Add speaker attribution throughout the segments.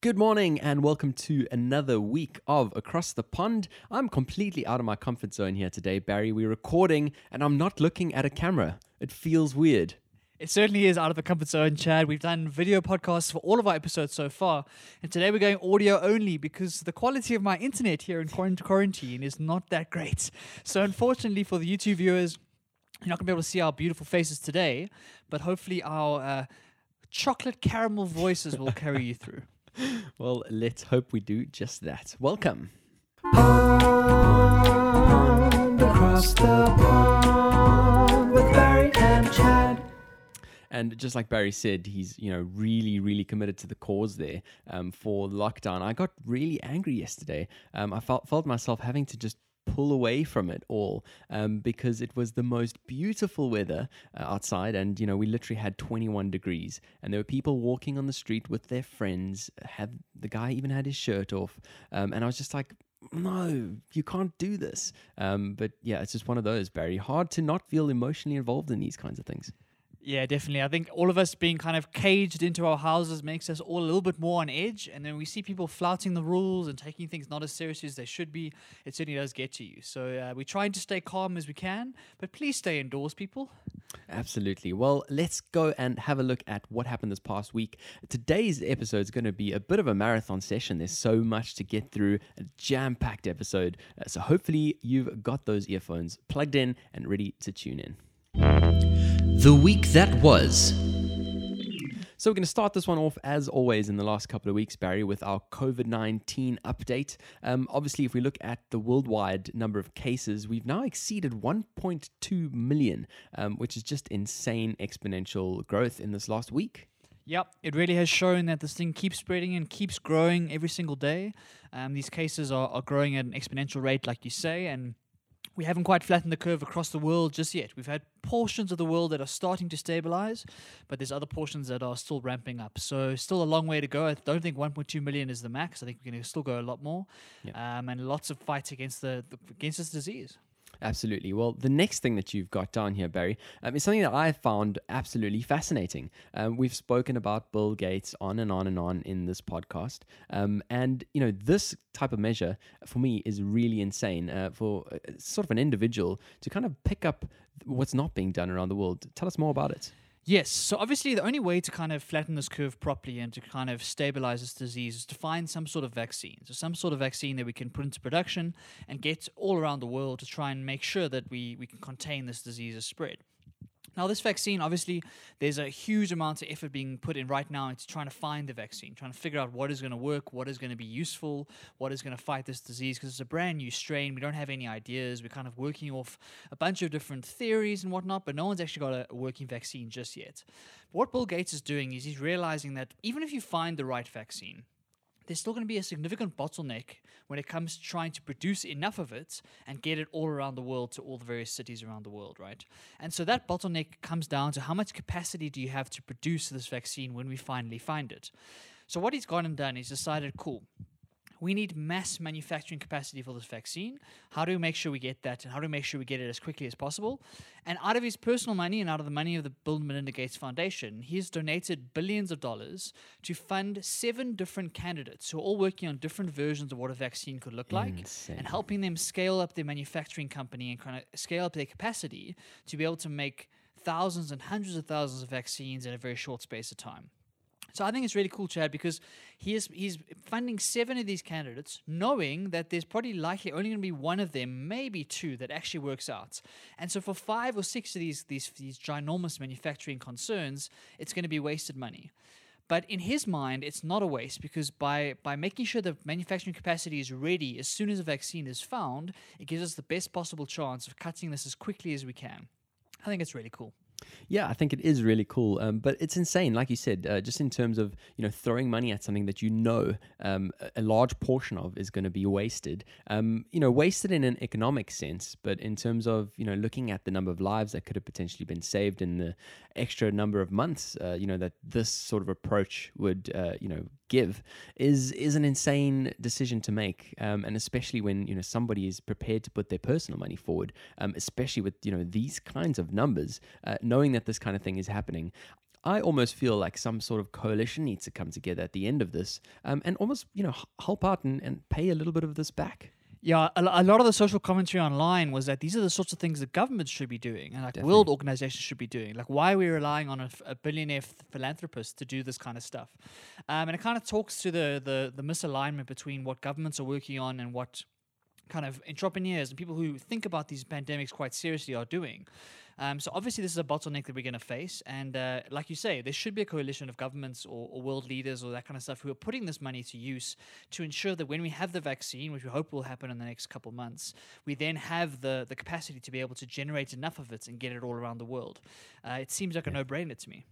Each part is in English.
Speaker 1: Good morning and welcome to another week of Across the Pond. I'm completely out of my comfort zone here today, Barry. We're recording and I'm not looking at a camera. It feels weird.
Speaker 2: It certainly is out of the comfort zone, Chad. We've done video podcasts for all of our episodes so far, and today we're going audio only because the quality of my internet here in quarantine is not that great. So, unfortunately, for the YouTube viewers, you're not going to be able to see our beautiful faces today, but hopefully, our uh, chocolate caramel voices will carry you through.
Speaker 1: Well, let's hope we do just that. Welcome.
Speaker 3: Pond across the pond with Barry and Chad.
Speaker 1: And just like Barry said, he's you know really really committed to the cause there um, for lockdown. I got really angry yesterday. Um, I felt felt myself having to just pull away from it all um, because it was the most beautiful weather uh, outside. And you know we literally had 21 degrees. And there were people walking on the street with their friends have the guy even had his shirt off. Um, and i was just like no you can't do this. Um, but yeah it's just one of those barry hard to not feel emotionally involved in these kinds of things
Speaker 2: Yeah, definitely. I think all of us being kind of caged into our houses makes us all a little bit more on edge. And then we see people flouting the rules and taking things not as seriously as they should be. It certainly does get to you. So uh, we're trying to stay calm as we can, but please stay indoors, people.
Speaker 1: Absolutely. Well, let's go and have a look at what happened this past week. Today's episode is going to be a bit of a marathon session. There's so much to get through, a jam packed episode. Uh, so, hopefully, you've got those earphones plugged in and ready to tune in. The week that was. So, we're going to start this one off as always in the last couple of weeks, Barry, with our COVID 19 update. Um, obviously, if we look at the worldwide number of cases, we've now exceeded 1.2 million, um, which is just insane exponential growth in this last week.
Speaker 2: Yep, it really has shown that this thing keeps spreading and keeps growing every single day. Um, these cases are, are growing at an exponential rate, like you say, and we haven't quite flattened the curve across the world just yet. We've had portions of the world that are starting to stabilize, but there's other portions that are still ramping up. So, still a long way to go. I don't think 1.2 million is the max. I think we can still go a lot more, um, and lots of fights against the, the against this disease.
Speaker 1: Absolutely. Well, the next thing that you've got down here, Barry, um, is something that I found absolutely fascinating. Um, we've spoken about Bill Gates on and on and on in this podcast, um, and you know this type of measure for me is really insane uh, for uh, sort of an individual to kind of pick up what's not being done around the world. Tell us more about it.
Speaker 2: Yes. So obviously, the only way to kind of flatten this curve properly and to kind of stabilize this disease is to find some sort of vaccine. So some sort of vaccine that we can put into production and get all around the world to try and make sure that we we can contain this disease's spread. Now, this vaccine, obviously, there's a huge amount of effort being put in right now into trying to find the vaccine, trying to figure out what is going to work, what is going to be useful, what is going to fight this disease, because it's a brand new strain. We don't have any ideas. We're kind of working off a bunch of different theories and whatnot, but no one's actually got a working vaccine just yet. What Bill Gates is doing is he's realizing that even if you find the right vaccine, there's still going to be a significant bottleneck when it comes to trying to produce enough of it and get it all around the world to all the various cities around the world, right? And so that bottleneck comes down to how much capacity do you have to produce this vaccine when we finally find it. So what he's gone and done is decided, cool, we need mass manufacturing capacity for this vaccine. How do we make sure we get that? And how do we make sure we get it as quickly as possible? And out of his personal money and out of the money of the Bill and Melinda Gates Foundation, he's donated billions of dollars to fund seven different candidates who are all working on different versions of what a vaccine could look like
Speaker 1: Insane.
Speaker 2: and helping them scale up their manufacturing company and kind of scale up their capacity to be able to make thousands and hundreds of thousands of vaccines in a very short space of time. So I think it's really cool, Chad, because he is he's funding seven of these candidates, knowing that there's probably likely only going to be one of them, maybe two, that actually works out. And so for five or six of these these these ginormous manufacturing concerns, it's going to be wasted money. But in his mind, it's not a waste because by, by making sure the manufacturing capacity is ready as soon as a vaccine is found, it gives us the best possible chance of cutting this as quickly as we can. I think it's really cool.
Speaker 1: Yeah, I think it is really cool, um, but it's insane, like you said, uh, just in terms of you know throwing money at something that you know um, a- large portion of is going to be wasted. Um, you know, wasted in an economic sense, but in terms of you know looking at the number of lives that could have potentially been saved in the extra number of months, uh, you know that this sort of approach would uh, you know give is is an insane decision to make, um, and especially when you know somebody is prepared to put their personal money forward, um, especially with you know these kinds of numbers, uh, knowing that this kind of thing is happening. I almost feel like some sort of coalition needs to come together at the end of this um, and almost, you know, help out and, and pay a little bit of this back.
Speaker 2: Yeah, a, a lot of the social commentary online was that these are the sorts of things that governments should be doing and like world organizations should be doing. Like, why are we relying on a billionaire f- philanthropist to do this kind of stuff? Um, and it kind of talks to the, the the misalignment between what governments are working on and what kind of entrepreneurs and people who think about these pandemics quite seriously are doing. Um, so obviously, this is a bottleneck that we're going to face, and uh, like you say, there should be a coalition of governments or, or world leaders or that kind of stuff who are putting this money to use to ensure that when we have the vaccine, which we hope will happen in the next couple of months, we then have the the capacity to be able to generate enough of it and get it all around the world. Uh, it seems like a no-brainer to me.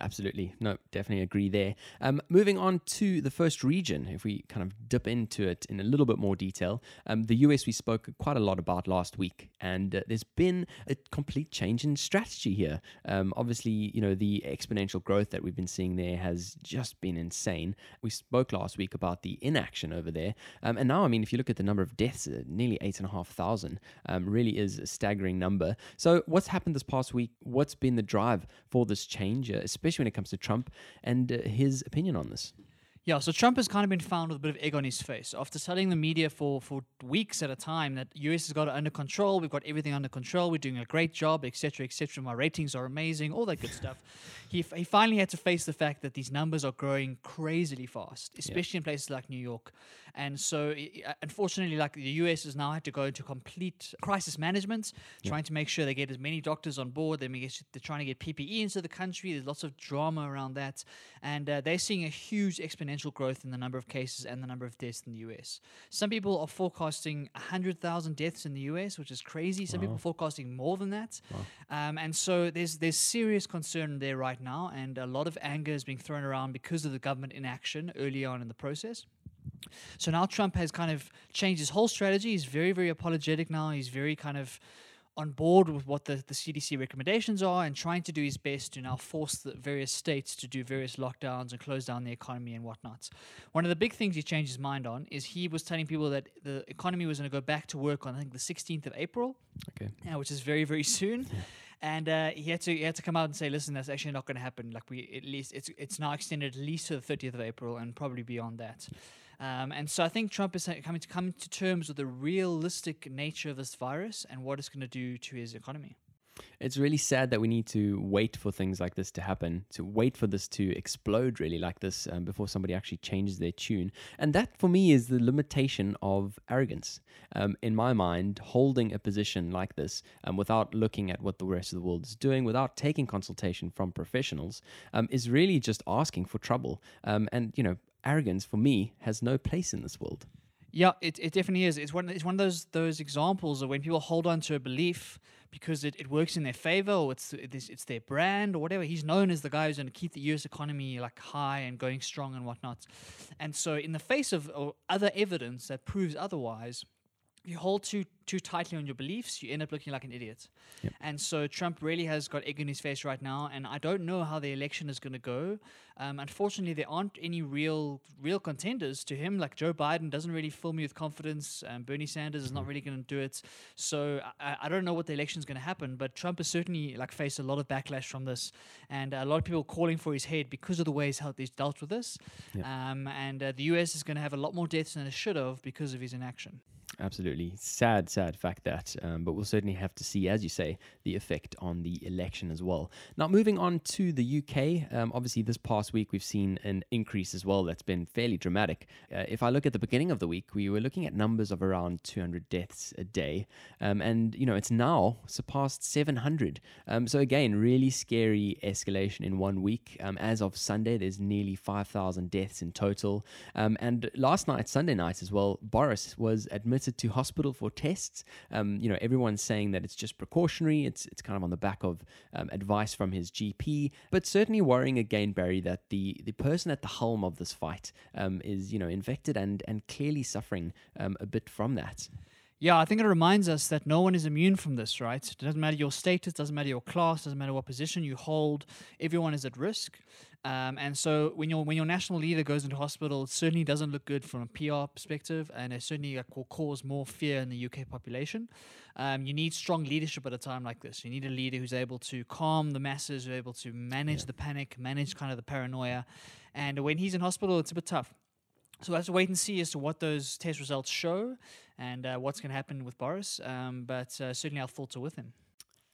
Speaker 1: Absolutely. No, definitely agree there. Um, moving on to the first region, if we kind of dip into it in a little bit more detail, um, the US we spoke quite a lot about last week, and uh, there's been a complete change in strategy here. Um, obviously, you know, the exponential growth that we've been seeing there has just been insane. We spoke last week about the inaction over there, um, and now, I mean, if you look at the number of deaths, uh, nearly eight and a half thousand, um, really is a staggering number. So, what's happened this past week? What's been the drive for this change, uh, especially when it comes to Trump and uh, his opinion on this?
Speaker 2: Yeah, so Trump has kind of been found with a bit of egg on his face after telling the media for, for weeks at a time that US has got it under control, we've got everything under control, we're doing a great job, etc., etc. My ratings are amazing, all that good stuff. He, f- he finally had to face the fact that these numbers are growing crazily fast, especially in places like New York. And so, i- unfortunately, like the US has now had to go into complete crisis management, trying to make sure they get as many doctors on board. Then they're trying to get PPE into the country. There's lots of drama around that, and uh, they're seeing a huge exponential growth in the number of cases and the number of deaths in the US. Some people are forecasting 100,000 deaths in the US, which is crazy. Some people are forecasting more than that. Um, and so there's there's serious concern there right now, and a lot of anger is being thrown around because of the government inaction early on in the process. So now Trump has kind of changed his whole strategy. He's very, very apologetic now. He's very kind of on board with what the, the CDC recommendations are and trying to do his best to now force the various states to do various lockdowns and close down the economy and whatnot. One of the big things he changed his mind on is he was telling people that the economy was going to go back to work on, I think, the 16th of April
Speaker 1: Okay.
Speaker 2: yeah, which is very very soon. And uh, he had to he had to come out and say, listen, that's actually not going to happen. Like we at least it's it's now extended at least to the thirtieth of April and probably beyond that. Um, and so I think Trump is coming to come to terms with the realistic nature of this virus and what it's going to do to his economy.
Speaker 1: It's really sad that we need to wait for things like this to happen, to wait for this to explode really like this um, before somebody actually changes their tune. And that for me is the limitation of arrogance. Um, in my mind, holding a position like this um, without looking at what the rest of the world is doing, without taking consultation from professionals, um, is really just asking for trouble. Um, and, you know, arrogance for me has no place in this world.
Speaker 2: Yeah, it, it definitely is. It's one it's one of those those examples of when people hold on to a belief because it, it works in their favor or it's it's, it's their brand or whatever. He's known as the guy who's going to keep the U.S. economy like high and going strong and whatnot. And so, in the face of other evidence that proves otherwise, you hold too too tightly on your beliefs, you end up looking like an idiot. And so Trump really has got egg in his face right now, and I don't know how the election is going to go. Um, unfortunately, there aren't any real real contenders to him. Like Joe Biden doesn't really fill me with confidence. Um, Bernie Sanders is not really going to do it. So I, I don't know what the election is going to happen. But Trump has certainly like faced a lot of backlash from this, and a lot of people calling for his head because of the way he's, he's dealt with this. Um, and uh, the U.S. is going to have a lot more deaths than it should have because of his inaction.
Speaker 1: Absolutely. Sad, sad fact that. Um, but we'll certainly have to see, as you say, the effect on the election as well. Now, moving on to the UK, um, obviously, this past week we've seen an increase as well that's been fairly dramatic. Uh, if I look at the beginning of the week, we were looking at numbers of around 200 deaths a day. Um, and, you know, it's now surpassed 700. Um, so, again, really scary escalation in one week. Um, as of Sunday, there's nearly 5,000 deaths in total. Um, and last night, Sunday night as well, Boris was admitted to hospital for tests. Um, you know, everyone's saying that it's just precautionary. It's it's kind of on the back of um, advice from his GP, but certainly worrying again, Barry, that the the person at the helm of this fight um, is you know infected and and clearly suffering um, a bit from that.
Speaker 2: Yeah, I think it reminds us that no one is immune from this, right? It doesn't matter your status, doesn't matter your class, doesn't matter what position you hold. Everyone is at risk. Um, and so when your when your national leader goes into hospital, it certainly doesn't look good from a PR perspective, and it certainly like, will cause more fear in the UK population. Um, you need strong leadership at a time like this. You need a leader who's able to calm the masses, who's able to manage the panic, manage kind of the paranoia. And when he's in hospital, it's a bit tough. So let's wait and see as to what those test results show and uh, what's going to happen with Boris. Um, but uh, certainly our thoughts are with him.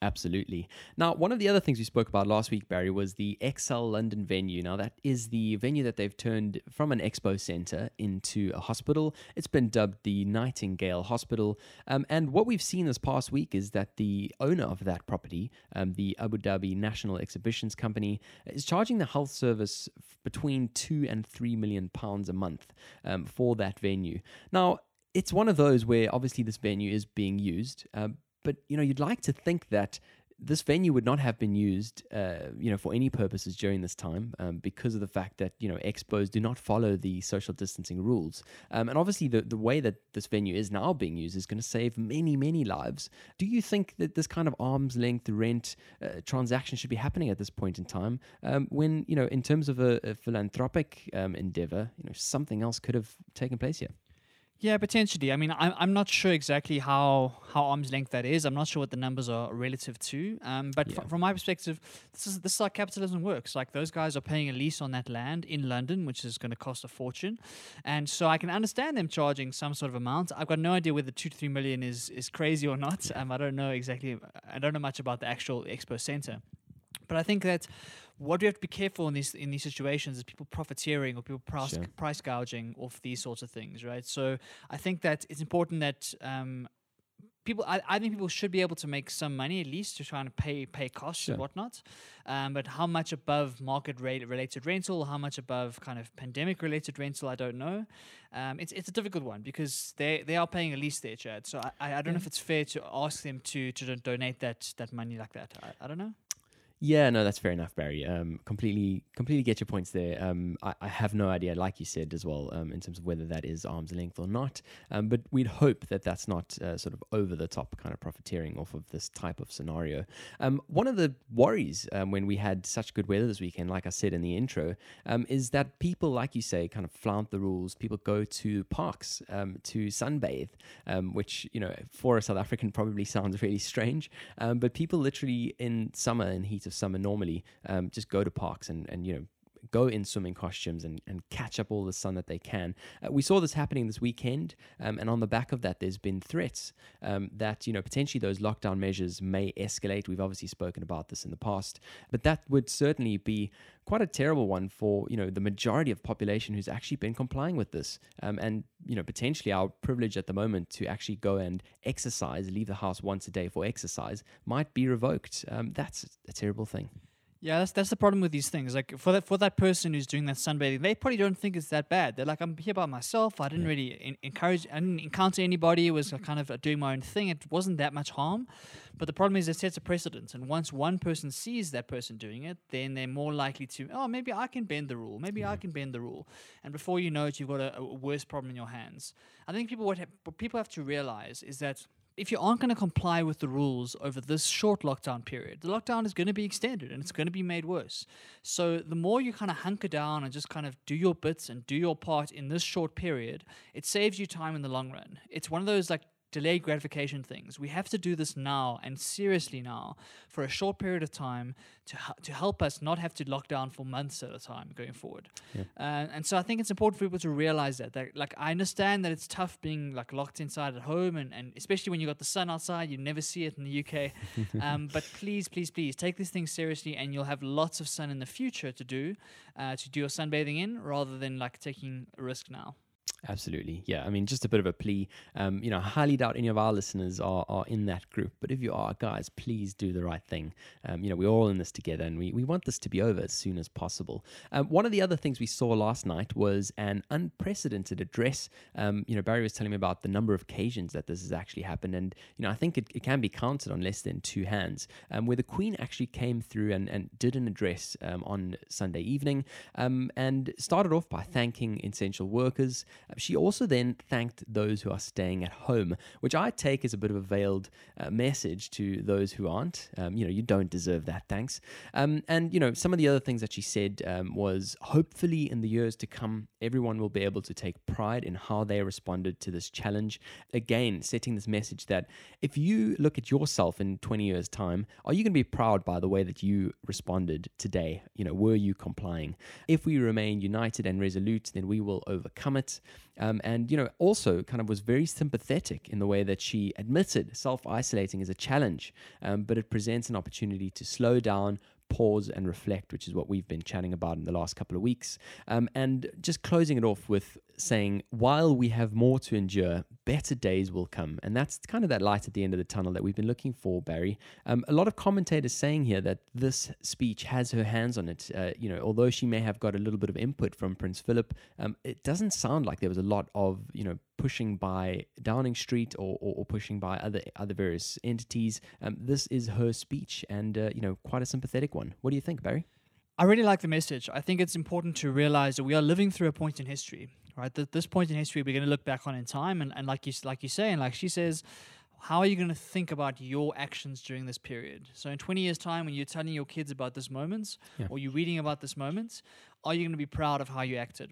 Speaker 1: Absolutely. Now, one of the other things we spoke about last week, Barry, was the Excel London venue. Now, that is the venue that they've turned from an expo centre into a hospital. It's been dubbed the Nightingale Hospital. Um, and what we've seen this past week is that the owner of that property, um, the Abu Dhabi National Exhibitions Company, is charging the health service between two and three million pounds a month um, for that venue. Now, it's one of those where obviously this venue is being used, um, but you know you'd like to think that this venue would not have been used, uh, you know, for any purposes during this time, um, because of the fact that you know expos do not follow the social distancing rules, um, and obviously the the way that this venue is now being used is going to save many many lives. Do you think that this kind of arm's length rent uh, transaction should be happening at this point in time, um, when you know, in terms of a, a philanthropic um, endeavor, you know, something else could have taken place here?
Speaker 2: Yeah, potentially. I mean, I'm, I'm not sure exactly how, how arm's length that is. I'm not sure what the numbers are relative to. Um, but
Speaker 1: Yeah.
Speaker 2: from my perspective, this is this is how capitalism works. Like those guys are paying a lease on that land in London, which is going to cost a fortune, and so I can understand them charging some sort of amount. I've got no idea whether two to three million is is crazy or not. Um, I don't know exactly. I don't know much about the actual expo center. But I think that what we have to be careful in these in these situations is people profiteering or people price,
Speaker 1: Sure.
Speaker 2: price gouging off these sorts of things, right? So I think that it's important that um, people. I, I think people should be able to make some money at least to try and pay pay costs
Speaker 1: Sure.
Speaker 2: and whatnot. Um, but how much above market rate related rental, how much above kind of pandemic related rental, I don't know. Um, it's it's a difficult one because they they are paying a lease there, Chad. So I, I I don't know if it's fair to ask them to to donate that that money like that. I, I don't know.
Speaker 1: Yeah, no, that's fair enough, Barry. Um, completely, completely get your points there. Um, I, I have no idea, like you said as well, um, in terms of whether that is arm's length or not. Um, but we'd hope that that's not uh, sort of over the top kind of profiteering off of this type of scenario. Um, one of the worries um, when we had such good weather this weekend, like I said in the intro, um, is that people, like you say, kind of flaunt the rules. People go to parks um, to sunbathe, um, which you know for a South African probably sounds really strange. Um, but people literally in summer, in heat of summer, normally um, just go to parks and and you know go in swimming costumes and, and catch up all the sun that they can. Uh, we saw this happening this weekend, um, and on the back of that, there's been threats um, that you know potentially those lockdown measures may escalate. We've obviously spoken about this in the past, but that would certainly be quite a terrible one for you know the majority of population who's actually been complying with this, um, and you know potentially our privilege at the moment to actually go and exercise, leave the house once a day for exercise, might be revoked. Um, that's a terrible thing.
Speaker 2: Yeah, that's that's the problem with these things. Like for that for that person who's doing that sunbathing, they probably don't think it's that bad. They're like, I'm here by myself. I didn't really en- encourage. I didn't encounter anybody. It was kind of doing my own thing. It wasn't that much harm. But the problem is it sets a precedent, and once one person sees that person doing it, then they're more likely to. Oh, maybe I can bend the rule. Maybe I can bend the rule. And before you know it, you've got a, a worse problem in your hands. I think people what, ha- what people have to realize is that if you aren't going to comply with the rules over this short lockdown period, the lockdown is going to be extended and it's going to be made worse. So the more you kind of hunker down and just kind of do your bits and do your part in this short period, it saves you time in the long run. It's one of those like delayed gratification things. We have to do this now and seriously now for a short period of time to to help us not have to lock down for months at a time going forward.
Speaker 1: Yeah.
Speaker 2: Uh, and so I think it's important for people to realize that. That like I understand that it's tough being like locked inside at home and, and especially when you got the sun outside, you never see it in the UK. um, but please, please, please take this thing seriously and you'll have lots of sun in the future to do uh, to do your sunbathing in rather than like taking a risk now.
Speaker 1: Absolutely. Yeah. I mean, just a bit of a plea. Um, you know, I highly doubt any of our listeners are, are in that group. But if you are, guys, please do the right thing. Um, you know, we're all in this together and we, we want this to be over as soon as possible. Um, one of the other things we saw last night was an unprecedented address. Um, you know, Barry was telling me about the number of occasions that this has actually happened. And, you know, I think it, it can be counted on less than two hands, um, where the Queen actually came through and, and did an address um, on Sunday evening and started off by thanking essential workers. She also then thanked those who are staying at home, which I take as a bit of a veiled uh, message to those who aren't. Um, you know, you don't deserve that, thanks. Um, and, you know, some of the other things that she said um, was hopefully in the years to come, everyone will be able to take pride in how they responded to this challenge. Again, setting this message that if you look at yourself in 20 years' time, are you going to be proud by the way that you responded today? You know, were you complying? If we remain united and resolute, then we will overcome it. Um, and, you know, also kind of was very sympathetic in the way that she admitted self isolating is a challenge, um, but it presents an opportunity to slow down, pause and reflect, which is what we've been chatting about in the last couple of weeks. Um, and just closing it off with saying, while we have more to endure, better days will come. And that's kind of that light at the end of the tunnel that we've been looking for, Barry. Um, a lot of commentators saying here that this speech has her hands on it. Uh, you know, although she may have got a little bit of input from Prince Philip, um, it doesn't sound like there was a lot of, you know, pushing by Downing Street or, or, or pushing by other other various entities. Um, this is her speech, and uh, you know, quite a sympathetic one. What do you think, Barry?
Speaker 2: I really like the message. I think it's important to realize that we are living through a point in history, right? That this point in history we're going to look back on in time, and, and like you like you say, and like she says, how are you going to think about your actions during this period? So in 20 years' time, when you're telling your kids about this moment,
Speaker 1: Yeah.
Speaker 2: or you're reading about this moment, are you going to be proud of how you acted?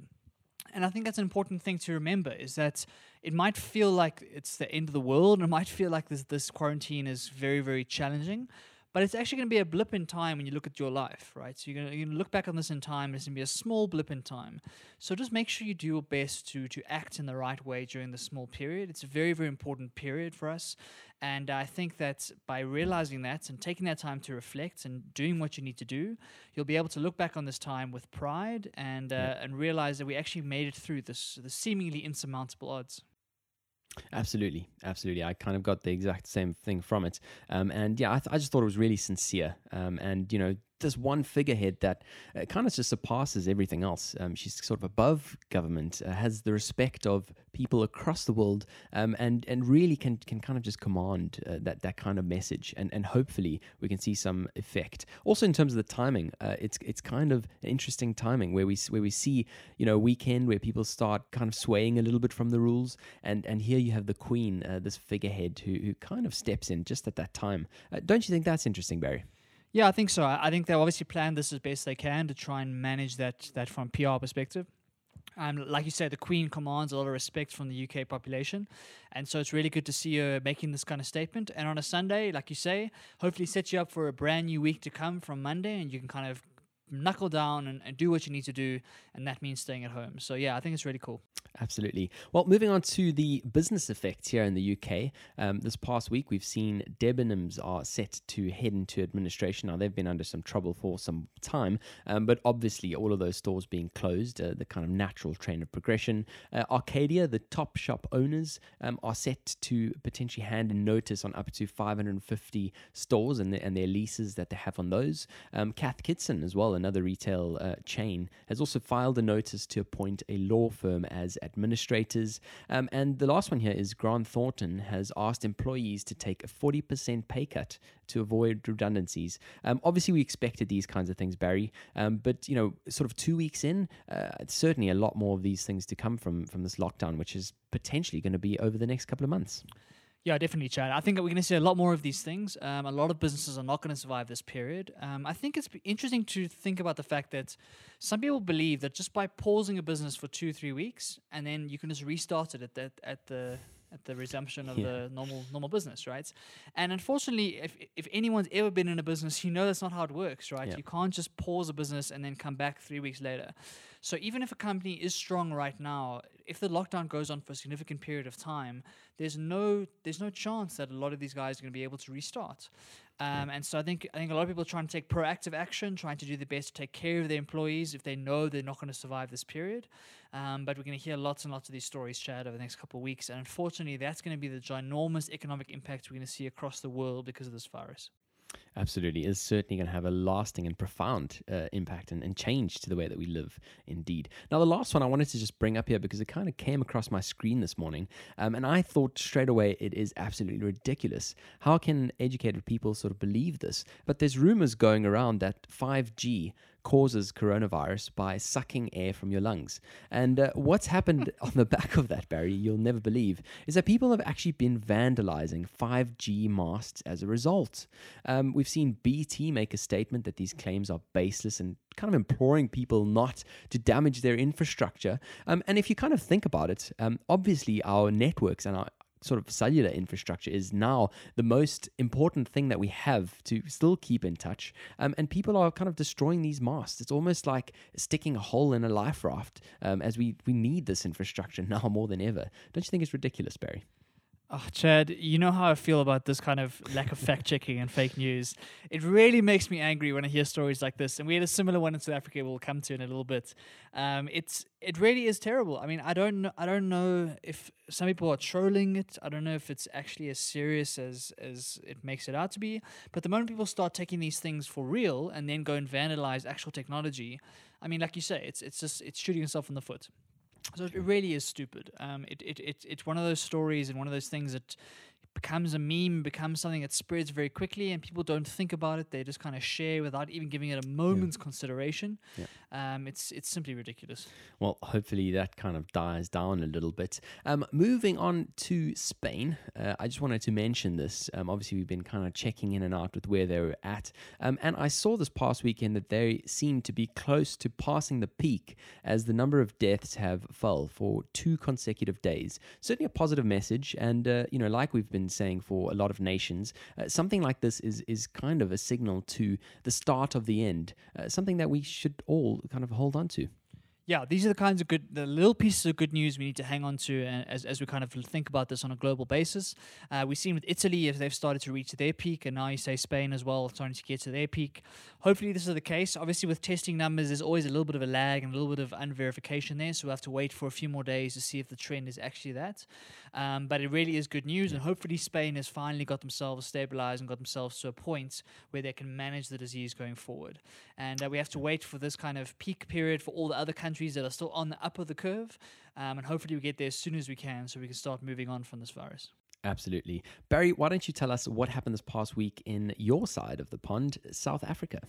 Speaker 2: And I think that's an important thing to remember is that it might feel like it's the end of the world, and it might feel like this this quarantine is very very challenging, but it's actually going to be a blip in time when you look at your life, right? So you're going to, you're going to look back on this in time, and it's going to be a small blip in time. So just make sure you do your best to to act in the right way during this small period. It's a very very important period for us, and I think that by realizing that and taking that time to reflect and doing what you need to do, you'll be able to look back on this time with pride and uh,
Speaker 1: Yeah.
Speaker 2: and realize that we actually made it through this the seemingly insurmountable odds.
Speaker 1: Absolutely, absolutely. I kind of got the exact same thing from it, um, and yeah, I, th- I just thought it was really sincere. Um, and you know, this one figurehead that uh, kind of just surpasses everything else. Um, she's sort of above government, uh, has the respect of people across the world, um, and and really can can kind of just command uh, that that kind of message. And and hopefully we can see some effect. Also in terms of the timing, uh, it's it's kind of an interesting timing where we where we see you know weekend where people start kind of swaying a little bit from the rules, and and here you have the Queen, uh, this figurehead who who kind of steps in just at that time. Uh, don't you think that's interesting, Barry?
Speaker 2: Yeah, I think so. I think they obviously planned this as best they can to try and manage that that from PR perspective. Um, like you said, the Queen commands a lot of respect from the UK population, and so it's really good to see her making this kind of statement. And on a Sunday, like you say, hopefully sets you up for a brand new week to come from Monday, and you can kind of knuckle down and, and do what you need to do, and that means staying at home. So yeah, I think it's really cool.
Speaker 1: Absolutely. Well, moving on to the business effects here in the UK. Um, this past week, we've seen Debenhams are set to head into administration. Now, they've been under some trouble for some time, um, but obviously, all of those stores being closed, uh, the kind of natural train of progression. Uh, Arcadia, the Topshop owners, um, are set to potentially hand in notice on up to 550 stores and, the, and their leases that they have on those. Um, Cath Kidston, as well, another retail uh, chain, has also filed a notice to appoint a law firm as administrators. Um, and the last one here is Grant Thornton has asked employees to take a 40% pay cut to avoid redundancies. Um, obviously, we expected these kinds of things, Barry, um, but you know, sort of two weeks in, uh, certainly a lot more of these things to come from from this lockdown, which is potentially going to be over the next couple of months.
Speaker 2: Yeah, definitely, Chad. I think that we're going to see a lot more of these things. Um, a lot of businesses are not going to survive this period. Um, I think it's interesting to think about the fact that some people believe that just by pausing a business for two, three weeks, and then you can just restart it at the at the at the resumption of
Speaker 1: Yeah.
Speaker 2: the normal normal business, right? And unfortunately, if if anyone's ever been in a business, you know that's not how it works, right?
Speaker 1: Yeah.
Speaker 2: You can't just pause a business and then come back three weeks later. So even if a company is strong right now, if the lockdown goes on for a significant period of time, there's no there's no chance that a lot of these guys are going to be able to restart. Um, and so I think I think a lot of people are trying to take proactive action, trying to do the best to take care of their employees if they know they're not going to survive this period. Um, but we're going to hear lots and lots of these stories, Chad, over the next couple of weeks. And unfortunately, that's going to be the ginormous economic impact we're going to see across the world because of this virus.
Speaker 1: Absolutely. It's certainly going to have a lasting and profound uh, impact and, and change to the way that we live, indeed. Now, the last one I wanted to just bring up here because it kind of came across my screen this morning, um, and I thought straight away it is absolutely ridiculous. How can educated people sort of believe this? But there's rumors going around that 5G causes coronavirus by sucking air from your lungs. And uh, what's happened on the back of that, Barry, you'll never believe, is that people have actually been vandalizing 5G masts as a result. Um, we've seen BT make a statement that these claims are baseless and kind of imploring people not to damage their infrastructure. Um, and if you kind of think about it, um, obviously our networks and our sort of cellular infrastructure is now the most important thing that we have to still keep in touch. Um, and people are kind of destroying these masts. It's almost like sticking a hole in a life raft um, as we, we need this infrastructure now more than ever. Don't you think it's ridiculous, Barry?
Speaker 2: Oh, Chad, you know how I feel about this kind of lack of fact checking and fake news. It really makes me angry when I hear stories like this. And we had a similar one in South Africa. We'll come to in a little bit. Um, it's it really is terrible. I mean, I don't know. I don't know if some people are trolling it. I don't know if it's actually as serious as as it makes it out to be. But the moment people start taking these things for real and then go and vandalize actual technology, I mean, like you say, it's it's just it's shooting yourself in the foot. So it really is stupid. Um, it, it, it, it's one of those stories and one of those things that becomes a meme, becomes something that spreads very quickly, and people don't think about it. They just kind of share without even giving it a moment's consideration.
Speaker 1: Yeah.
Speaker 2: Um, it's it's simply ridiculous.
Speaker 1: Well, hopefully that kind of dies down a little bit. Um, moving on to Spain, uh, I just wanted to mention this. Um, obviously, we've been kind of checking in and out with where they're at. Um, and I saw this past weekend that they seem to be close to passing the peak as the number of deaths have fell for two consecutive days. Certainly a positive message. And, uh, you know, like we've been saying for a lot of nations, uh, something like this is, is kind of a signal to the start of the end, uh, something that we should all kind of hold on to.
Speaker 2: Yeah, these are the kinds of good, the little pieces of good news we need to hang on to uh, as, as we kind of think about this on a global basis. Uh, we've seen with Italy if they've started to reach their peak, and now you say Spain as well, starting to get to their peak. Hopefully, this is the case. Obviously, with testing numbers, there's always a little bit of a lag and a little bit of unverification there, so we'll have to wait for a few more days to see if the trend is actually that. Um, but it really is good news, and hopefully, Spain has finally got themselves stabilized and got themselves to a point where they can manage the disease going forward. And uh, we have to wait for this kind of peak period for all the other countries that are still on the up of the curve, um, and hopefully, we get there as soon as we can so we can start moving on from this virus.
Speaker 1: Absolutely. Barry, why don't you tell us what happened this past week in your side of the pond, South Africa?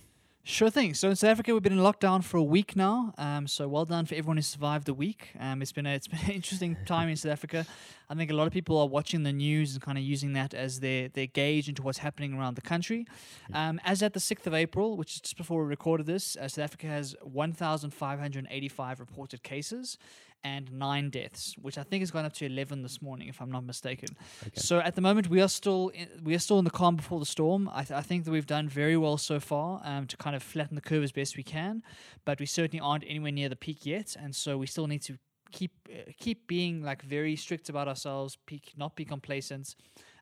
Speaker 2: Sure thing. So in South Africa, we've been in lockdown for a week now. Um, so well done for everyone who survived the week. Um, it's been a, it's been an interesting time in South Africa. I think a lot of people are watching the news and kind of using that as their their gauge into what's happening around the country. Um, as at the sixth of April, which is just before we recorded this, uh, South Africa has one thousand five hundred eighty five reported cases and nine deaths, which I think has gone up to eleven this morning, if I'm not mistaken. So at the moment, we are still in, we are still in the calm before the storm. I, th- I think that we've done very well so far um, to kind of flatten the curve as best we can, but we certainly aren't anywhere near the peak yet, and so we still need to keep uh, keep being like very strict about ourselves, peak, not be complacent,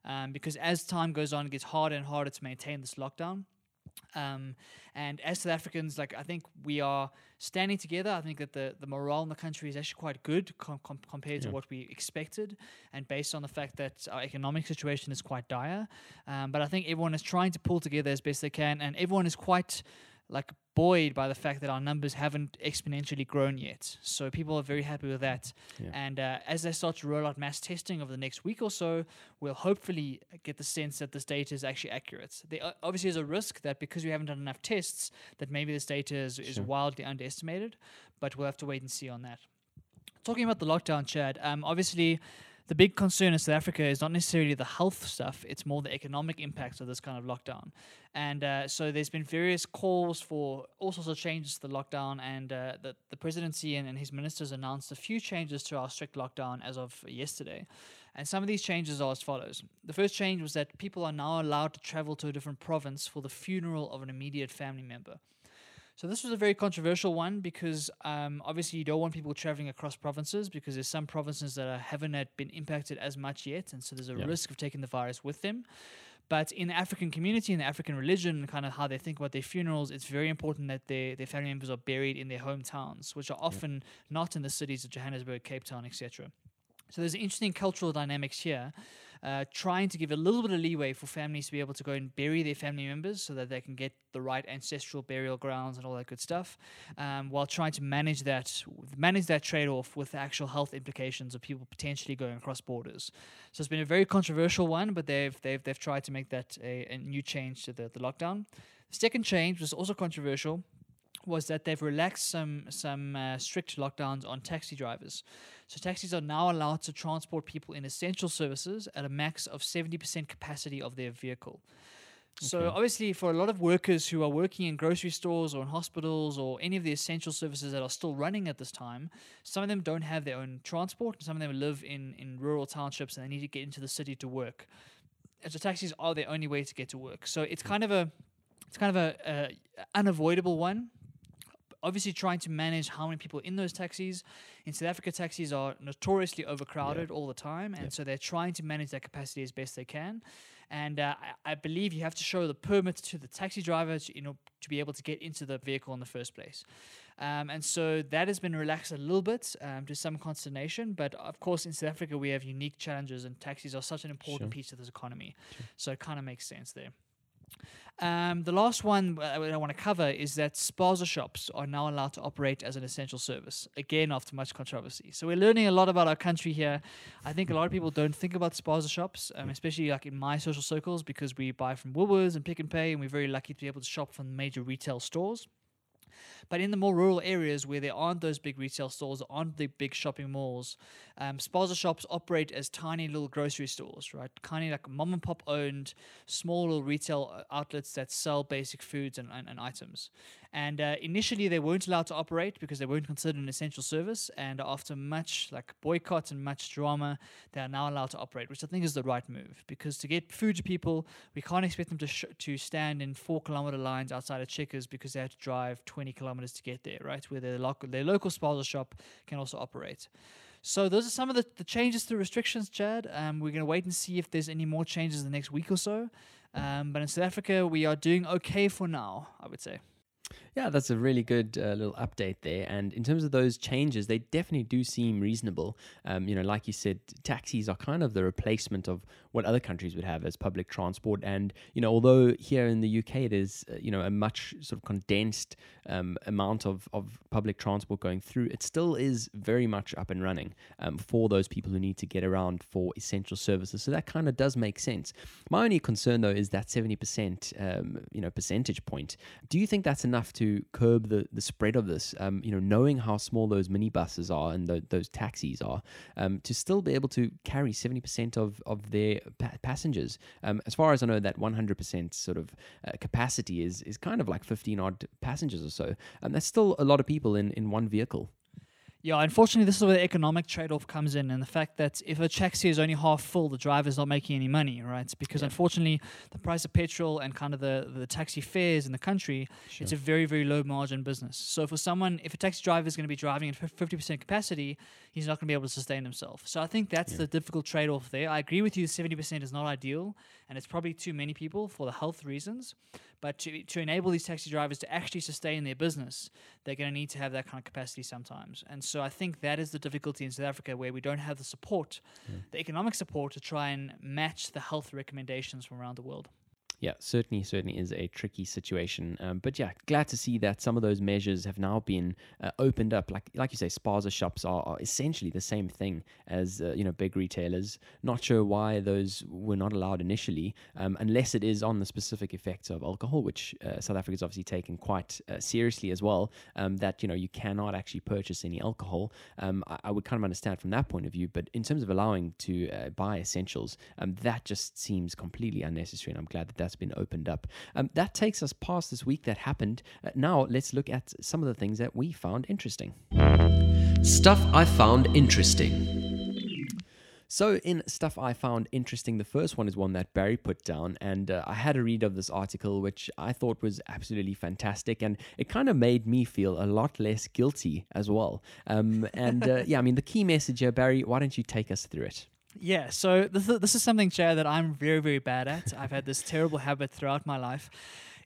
Speaker 2: um, because as time goes on, it gets harder and harder to maintain this lockdown. Um, and as South Africans, like I think we are standing together. I think that the, the morale in the country is actually quite good com- com- compared to what we expected, and based on the fact that our economic situation is quite dire. Um, but I think everyone is trying to pull together as best they can, and everyone is quite like buoyed by the fact that our numbers haven't exponentially grown yet. So people are very happy with that.
Speaker 1: Yeah.
Speaker 2: And uh, as they start to roll out mass testing over the next week or so, we'll hopefully get the sense that this data is actually accurate. There obviously is a risk that because we haven't done enough tests, that maybe this data is, is wildly underestimated, but we'll have to wait and see on that. Talking about the lockdown, Chad, um, obviously the big concern in South Africa is not necessarily the health stuff, it's more the economic impacts of this kind of lockdown. And uh, so there's been various calls for all sorts of changes to the lockdown, and uh, the, the presidency and, and his ministers announced a few changes to our strict lockdown as of yesterday. And some of these changes are as follows. The first change was that people are now allowed to travel to a different province for the funeral of an immediate family member. So this was a very controversial one because um, obviously you don't want people traveling across provinces because there's some provinces that are, haven't been impacted as much yet, and so there's a
Speaker 1: Yeah.
Speaker 2: risk of taking the virus with them. But in the African community, in the African religion, kind of how they think about their funerals, it's very important that their, their family members are buried in their hometowns, which are often not in the cities of Johannesburg, Cape Town, etc. So there's interesting cultural dynamics here, uh, trying to give a little bit of leeway for families to be able to go and bury their family members so that they can get the right ancestral burial grounds and all that good stuff, um, while trying to manage that manage that trade off with the actual health implications of people potentially going across borders. So it's been a very controversial one, but they've they've they've tried to make that a, a new change to the, the lockdown. The second change was also controversial was that they've relaxed some some uh, strict lockdowns on taxi drivers. So taxis are now allowed to transport people in essential services at a max of 70% capacity of their vehicle. So
Speaker 1: Okay.
Speaker 2: obviously for a lot of workers who are working in grocery stores or in hospitals or any of the essential services that are still running at this time, some of them don't have their own transport and some of them live in, in rural townships and they need to get into the city to work. And so taxis are their only way to get to work. So it's kind of a it's kind of a, a unavoidable one obviously trying to manage how many people in those taxis. In South Africa, taxis are notoriously overcrowded all the time, and
Speaker 1: Yep.
Speaker 2: so they're trying to manage their capacity as best they can. And uh, I, I believe you have to show the permit to the taxi driver to, you know, to be able to get into the vehicle in the first place. Um, and so that has been relaxed a little bit um, to some consternation. But of course, in South Africa, we have unique challenges, and taxis are such an important
Speaker 1: Sure.
Speaker 2: piece of this economy. So it kind of makes sense there. Um, the last one uh, I want to cover is that spaza shops are now allowed to operate as an essential service. Again, after much controversy. So we're learning a lot about our country here. I think a lot of people don't think about spaza shops, um, especially like in my social circles, because we buy from Woolworths and Pick n Pay, and we're very lucky to be able to shop from major retail stores. But in the more rural areas where there aren't those big retail stores, aren't the big shopping malls, um, spaza shops operate as tiny little grocery stores, right? Kind of like mom and pop owned, small little retail outlets that sell basic foods and, and, and items. And uh, initially, they weren't allowed to operate because they weren't considered an essential service. And after much like boycott and much drama, they are now allowed to operate, which I think is the right move. Because to get food to people, we can't expect them to sh- to stand in four kilometer lines outside of Checkers because they have to drive 20 kilometers to get there, right? Where their local their local spaza shop can also operate. So those are some of the, the changes to restrictions, Chad. Um, we're going to wait and see if there's any more changes in the next week or so. Um, but in South Africa, we are doing okay for now, I would say.
Speaker 1: Yeah, that's a really good uh, little update there. And in terms of those changes, they definitely do seem reasonable. Um, you know, like you said, taxis are kind of the replacement of what other countries would have as public transport. And you know, although here in the UK there's uh, you know a much sort of condensed um, amount of of public transport going through, it still is very much up and running um, for those people who need to get around for essential services. So that kind of does make sense. My only concern though is that seventy percent, um, you know, percentage point. Do you think that's enough to curb the, the spread of this? Um, you know, knowing how small those minibuses are and tho- those taxis are, um, to still be able to carry seventy percent of of their pa- passengers. Um, as far as I know, that one hundred percent sort of uh, capacity is is kind of like fifteen odd passengers or so. And that's still a lot of people in in one vehicle.
Speaker 2: Yeah, unfortunately, this is where the economic trade off comes in, and the fact that if a taxi is only half full, the driver's not making any money, right? Because
Speaker 1: Yeah.
Speaker 2: unfortunately, the price of petrol and kind of the, the taxi fares in the country, it's a very, very low margin business. So for someone, if a taxi driver is going to be driving at 50% capacity, he's not going to be able to sustain himself. So I think that's
Speaker 1: Yeah.
Speaker 2: the difficult trade off there. I agree with you, 70% is not ideal, and it's probably too many people for the health reasons. But to, to enable these taxi drivers to actually sustain their business, they're going to need to have that kind of capacity sometimes. And so I think that is the difficulty in South Africa where we don't have the support, the economic support to try and match the health recommendations from around the world.
Speaker 1: Yeah, certainly, certainly is a tricky situation. Um, but yeah, glad to see that some of those measures have now been uh, opened up. Like, like you say, spaza shops are, are essentially the same thing as uh, you know big retailers. Not sure why those were not allowed initially, um, unless it is on the specific effects of alcohol, which uh, South Africa has obviously taken quite uh, seriously as well. Um, that you know you cannot actually purchase any alcohol. Um, I, I would kind of understand from that point of view, but in terms of allowing to uh, buy essentials, um, that just seems completely unnecessary, and I'm glad that that's been opened up. Um, that takes us past this week that happened. Uh, now let's look at some of the things that we found interesting.
Speaker 4: Stuff I found interesting.
Speaker 1: So, in stuff I found interesting, the first one is one that Barry put down, and uh, I had a read of this article, which I thought was absolutely fantastic, and it kind of made me feel a lot less guilty as well. Um, and uh, yeah, I mean, the key message here, Barry, why don't you take us through it?
Speaker 2: Yeah, so this is, this is something, Chad, that I'm very, very bad at. I've had this terrible habit throughout my life.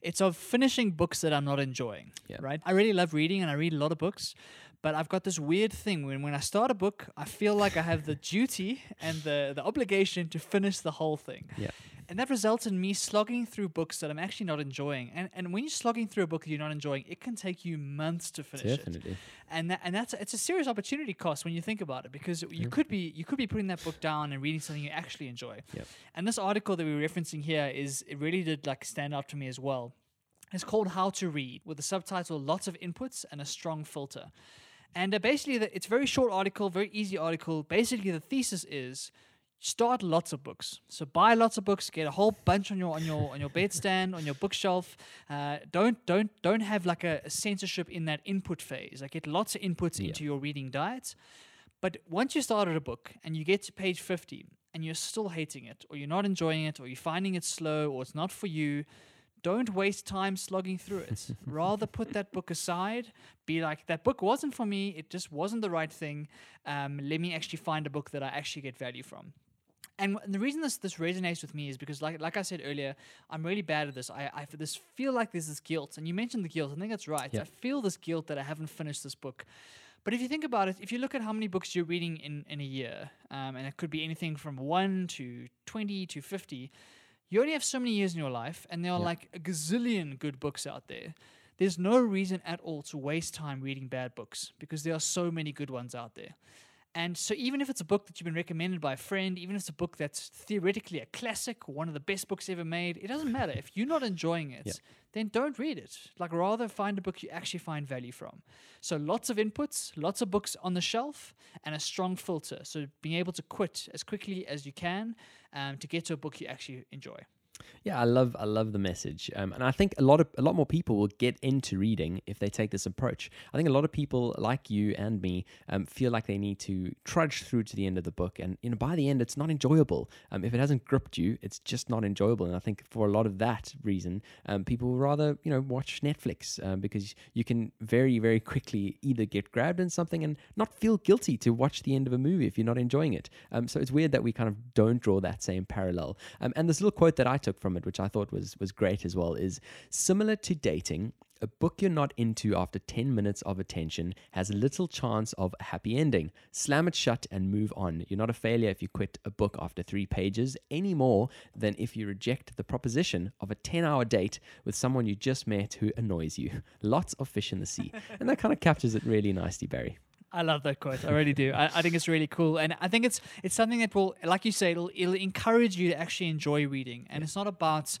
Speaker 2: It's of finishing books that I'm not enjoying.
Speaker 1: Yeah.
Speaker 2: Right? I really love reading and I read a lot of books, but I've got this weird thing when when I start a book, I feel like I have the duty and the the obligation to finish the whole thing.
Speaker 1: Yeah.
Speaker 2: And that results in me slogging through books that I'm actually not enjoying. And and when you're slogging through a book that you're not enjoying, it can take you months to finish it
Speaker 1: Definitely.
Speaker 2: and that, and that's it's a serious opportunity cost when you think about it because you could be you could be putting that book down and reading something you actually enjoy.
Speaker 1: Yep.
Speaker 2: And this article that we're referencing here is it really did like stand out to me as well. It's called How to Read with the subtitle Lots of Inputs and a Strong Filter. And uh, basically, the, it's a very short article, very easy article. Basically, the thesis is start lots of books. So buy lots of books, get a whole bunch on your on your on your bedstand, on your bookshelf. Uh, don't don't don't have like a, a censorship in that input phase. Like get lots of inputs
Speaker 1: Yeah.
Speaker 2: into your reading diet. But once you started a book and you get to page 50 and you're still hating it, or you're not enjoying it, or you're finding it slow, or it's not for you, don't waste time slogging through it. Rather put that book aside. Be like, that book wasn't for me. It just wasn't the right thing. Um, let me actually find a book that I actually get value from. And the reason this this resonates with me is because, like like I said earlier, I'm really bad at this. I this feel like there's this guilt, and you mentioned the guilt. I think that's right.
Speaker 1: Yeah.
Speaker 2: I feel this guilt that I haven't finished this book. But if you think about it, if you look at how many books you're reading in, in a year, um, and it could be anything from one to 20 to 50, you only have so many years in your life, and there are
Speaker 1: Yeah.
Speaker 2: like a gazillion good books out there. There's no reason at all to waste time reading bad books because there are so many good ones out there. And so, even if it's a book that you've been recommended by a friend, even if it's a book that's theoretically a classic or one of the best books ever made, it doesn't matter. If you're not enjoying it,
Speaker 1: Yeah.
Speaker 2: then don't read it. Like, rather find a book you actually find value from. So, lots of inputs, lots of books on the shelf, and a strong filter. So, being able to quit as quickly as you can um, to get to a book you actually enjoy.
Speaker 1: Yeah, I love I love the message, um, and I think a lot of a lot more people will get into reading if they take this approach. I think a lot of people like you and me um, feel like they need to trudge through to the end of the book, and you know by the end it's not enjoyable. Um, if it hasn't gripped you, it's just not enjoyable. And I think for a lot of that reason, um, people will rather you know watch Netflix um, because you can very very quickly either get grabbed in something and not feel guilty to watch the end of a movie if you're not enjoying it. Um, so it's weird that we kind of don't draw that same parallel. And this little quote that I took from it, which I thought was was great as well, is similar to dating. A book you're not into after 10 minutes of attention has little chance of a happy ending. Slam it shut and move on. You're not a failure if you quit a book after three pages any more than if you reject the proposition of a 10 hour date with someone you just met who annoys you. Lots of fish in the sea. And that kind of captures it really nicely, Barry.
Speaker 2: I love that quote. I really do. I, I think it's really cool, and I think it's it's something that will, like you say, it'll it'll encourage you to actually enjoy reading. And it's not about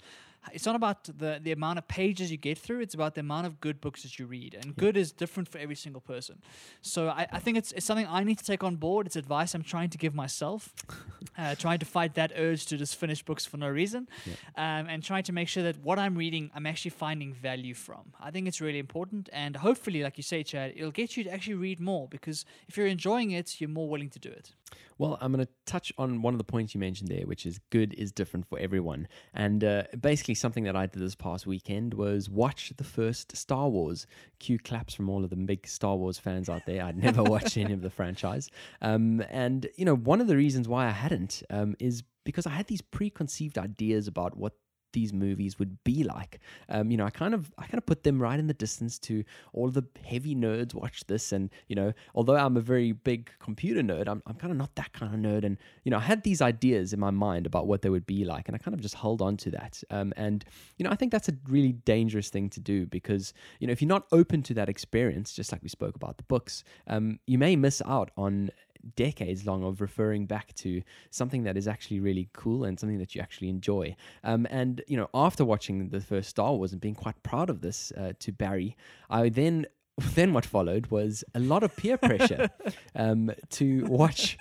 Speaker 2: it's not about the the amount of pages you get through. It's about the amount of good books that you read, and good is different for every single person. So I, I think it's it's something I need to take on board. It's advice I'm trying to give myself, uh, trying to fight that urge to just finish books for no reason, um, and trying to make sure that what I'm reading I'm actually finding value from. I think it's really important, and hopefully, like you say, Chad, it'll get you to actually read more because if you're enjoying it, you're more willing to do it.
Speaker 1: Well, I'm going to touch on one of the points you mentioned there, which is good is different for everyone. And uh, basically, something that I did this past weekend was watch the first Star Wars. Cue claps from all of the big Star Wars fans out there. I'd never watched any of the franchise. Um, and, you know, one of the reasons why I hadn't um, is because I had these preconceived ideas about what these movies would be like. Um, you know, I kind of I kind of put them right in the distance to all the heavy nerds watch this, and you know, although I'm a very big computer nerd, I'm I'm kind of not that kind of nerd, and you know, I had these ideas in my mind about what they would be like, and I kind of just hold on to that. Um, and you know, I think that's a really dangerous thing to do because you know, if you're not open to that experience, just like we spoke about the books, um, you may miss out on decades long of referring back to something that is actually really cool and something that you actually enjoy. Um, and you know, after watching the first Star Wars and being quite proud of this uh, to Barry, I then then what followed was a lot of peer pressure um, to watch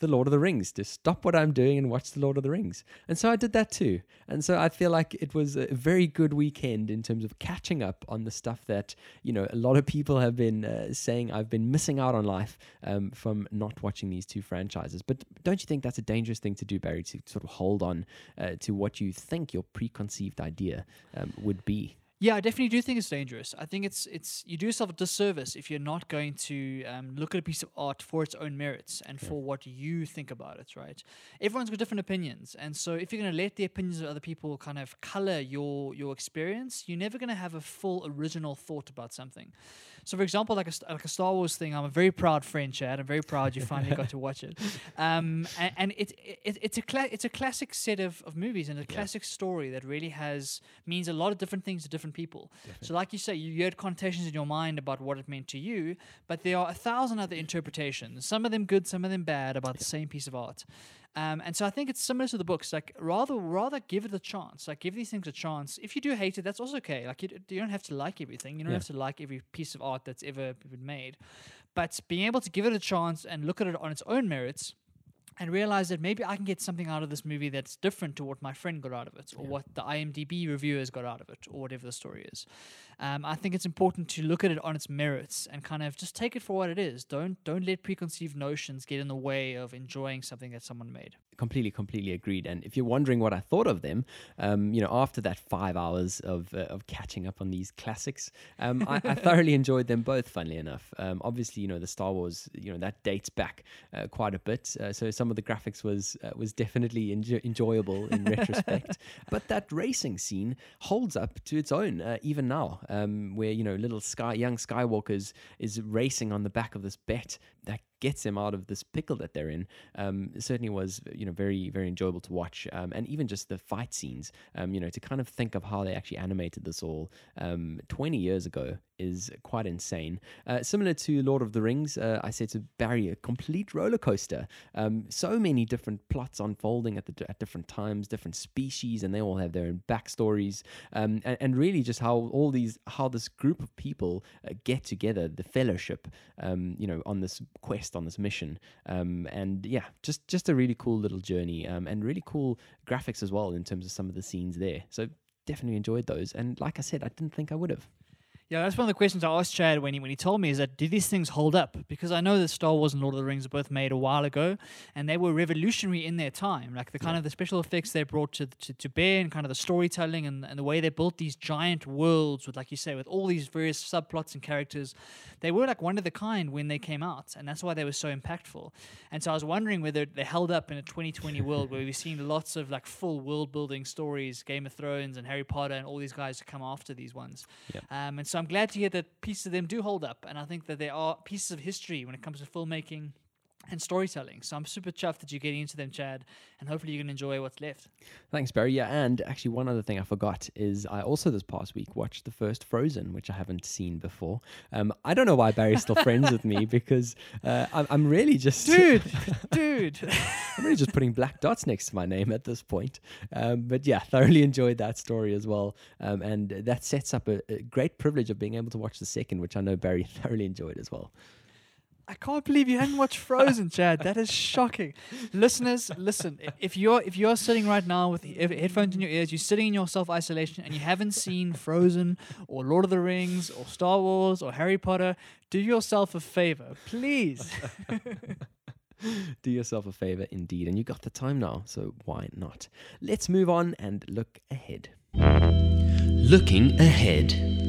Speaker 1: the Lord of the Rings, to stop what I'm doing and watch the Lord of the Rings. And so I did that too. And so I feel like it was a very good weekend in terms of catching up on the stuff that, you know, a lot of people have been uh, saying I've been missing out on life um, from not watching these two franchises. But don't you think that's a dangerous thing to do, Barry, to sort of hold on uh, to what you think your preconceived idea um, would be?
Speaker 2: Yeah, I definitely do think it's dangerous. I think it's it's you do yourself a disservice if you're not going to um, look at a piece of art for its own merits and for what you think about it. Right? Everyone's got different opinions, and so if you're going to let the opinions of other people kind of color your your experience, you're never going to have a full original thought about something. So, for example, like a like a Star Wars thing, I'm a very proud friend, Chad. I'm very proud you finally got to watch it. Um, and, and it, it it's a cla- it's a classic set of, of movies and a classic story that really has means a lot of different things to different different people. So, like you say, you, had connotations in your mind about what it meant to you, but there are a thousand other interpretations, some of them good, some of them bad, about the same piece of art. Um, and so I think it's similar to the books. Like rather, rather give it a chance. Like give these things a chance. If you do hate it, that's also okay. Like you, you don't have to like everything. You don't
Speaker 1: Yeah.
Speaker 2: have to like every piece of art that's ever been made. But being able to give it a chance and look at it on its own merits, and realize that maybe I can get something out of this movie that's different to what my friend got out of it, or what the IMDb reviewers got out of it, or whatever the story is. Um, I think it's important to look at it on its merits and kind of just take it for what it is. Don't don't let preconceived notions get in the way of enjoying something that someone made.
Speaker 1: Completely completely agreed. And if you're wondering what i thought of them um, you know after that five hours of, uh, of catching up on these classics um, I, I thoroughly enjoyed them both funnily enough. Um, obviously you know the star wars you know that dates back uh, quite a bit uh, so some of the graphics was uh, was definitely enjo- enjoyable in retrospect. But that racing scene holds up to its own uh, even now um, where you know little sky young skywalkers is racing on the back of this bet that gets them out of this pickle that they're in um, certainly was you know very very enjoyable to watch. Um, and even just the fight scenes um, you know to kind of think of how they actually animated this all um, 20 years ago is quite insane. Uh, similar to Lord of the Rings uh, I said to Barry a complete roller coaster. Um, so many different plots unfolding at the at different times different species and they all have their own backstories. Um, and, and really just how all these how this group of people uh, get together the fellowship you know on this quest on this mission. Um, and yeah just just a really cool little journey um, and really cool graphics as well in terms of some of the scenes there. So definitely enjoyed those. And like i said i didn't think i would have
Speaker 2: Yeah, that's one of the questions I asked Chad when he when he told me is that do these things hold up? Because I know that Star Wars and Lord of the Rings were both made a while ago, and they were revolutionary in their time. Like the kind of the special effects they brought to, to to bear, and kind of the storytelling and, and the way they built these giant worlds with, like you say, with all these various subplots and characters. They were like one of the kind when they came out, and that's why they were so impactful. And so I was wondering whether they held up in a 2020 world where we've seen lots of like full world building stories, Game of Thrones and Harry Potter, and all these guys to come after these ones.
Speaker 1: Yep.
Speaker 2: Um, and so I'm glad to hear that pieces of them do hold up. And I think that there are pieces of history when it comes to filmmaking and storytelling. So I'm super chuffed that you're getting into them, Chad, and hopefully you can enjoy what's left.
Speaker 1: Thanks, Barry. Yeah, and actually, one other thing I forgot is I also this past week watched the first Frozen, which I haven't seen before. Um, I don't know why Barry's still friends with me because uh, I'm, I'm really just
Speaker 2: Dude, dude.
Speaker 1: I'm really just putting black dots next to my name at this point. Um, but yeah, thoroughly enjoyed that story as well, um, and that sets up a, a great privilege of being able to watch the second, which I know Barry thoroughly enjoyed as well.
Speaker 2: I can't believe you hadn't watched Frozen, Chad. That is shocking. Listeners, listen. If you're if you're sitting right now with he- headphones in your ears, you're sitting in your self isolation, and you haven't seen Frozen or Lord of the Rings or Star Wars or Harry Potter, do yourself a favor, please.
Speaker 1: Do yourself a favor, indeed, and you got the time now, so why not? Let's move on and look ahead.
Speaker 4: Looking ahead.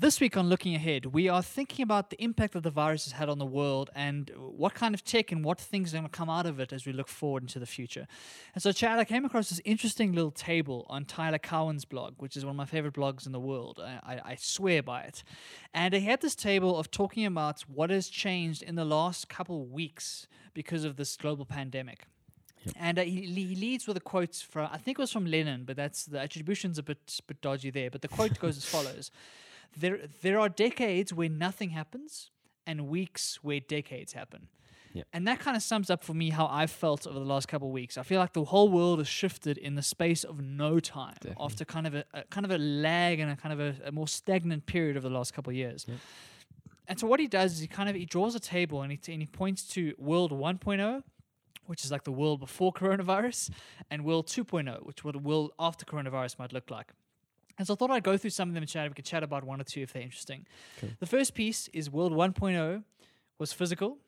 Speaker 2: This week on Looking Ahead, we are thinking about the impact that the virus has had on the world and what kind of tech and what things are going to come out of it as we look forward into the future. And so, Chad, I came across this interesting little table on Tyler Cowen's blog, which is one of my favorite blogs in the world. I, I, I swear by it. And he had this table of talking about what has changed in the last couple of weeks because of this global pandemic. And uh, he, he leads with a quote from, I think it was from Lenin, but that's the attribution's a bit, bit dodgy there. But the quote goes as follows there, there are decades where nothing happens and weeks where decades happen. And that kind of sums up for me how I've felt over the last couple of weeks. I feel like the whole world has shifted in the space of no time
Speaker 1: Definitely.
Speaker 2: after kind of a, a kind of a lag and a kind of a, a more stagnant period over the last couple of years. And so what he does is he kind of he draws a table and he, and he points to world 1.0 which is like the world before coronavirus, and world 2.0, which what a world after coronavirus might look like. And so I thought I'd go through some of them and chat. We could chat about one or two if they're interesting. The first piece is World 1.0 was physical.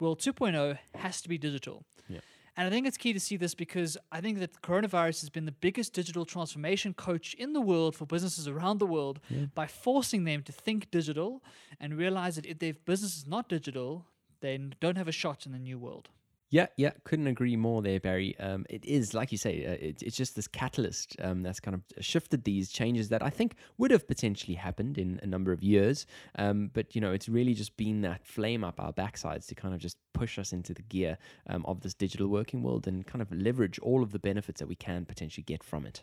Speaker 2: World 2.0 has to be digital.
Speaker 1: Yeah.
Speaker 2: And I think it's key to see this because I think that the coronavirus has been the biggest digital transformation coach in the world for businesses around the world by forcing them to think digital and realize that if their business is not digital, they don't have a shot in the new world.
Speaker 1: Yeah, yeah, couldn't agree more there, Barry. Um, it is, like you say, uh, it, it's just this catalyst um, that's kind of shifted these changes that I think would have potentially happened in a number of years. Um, but, you know, it's really just been that flame up our backsides to kind of just push us into the gear um, of this digital working world and kind of leverage all of the benefits that we can potentially get from it.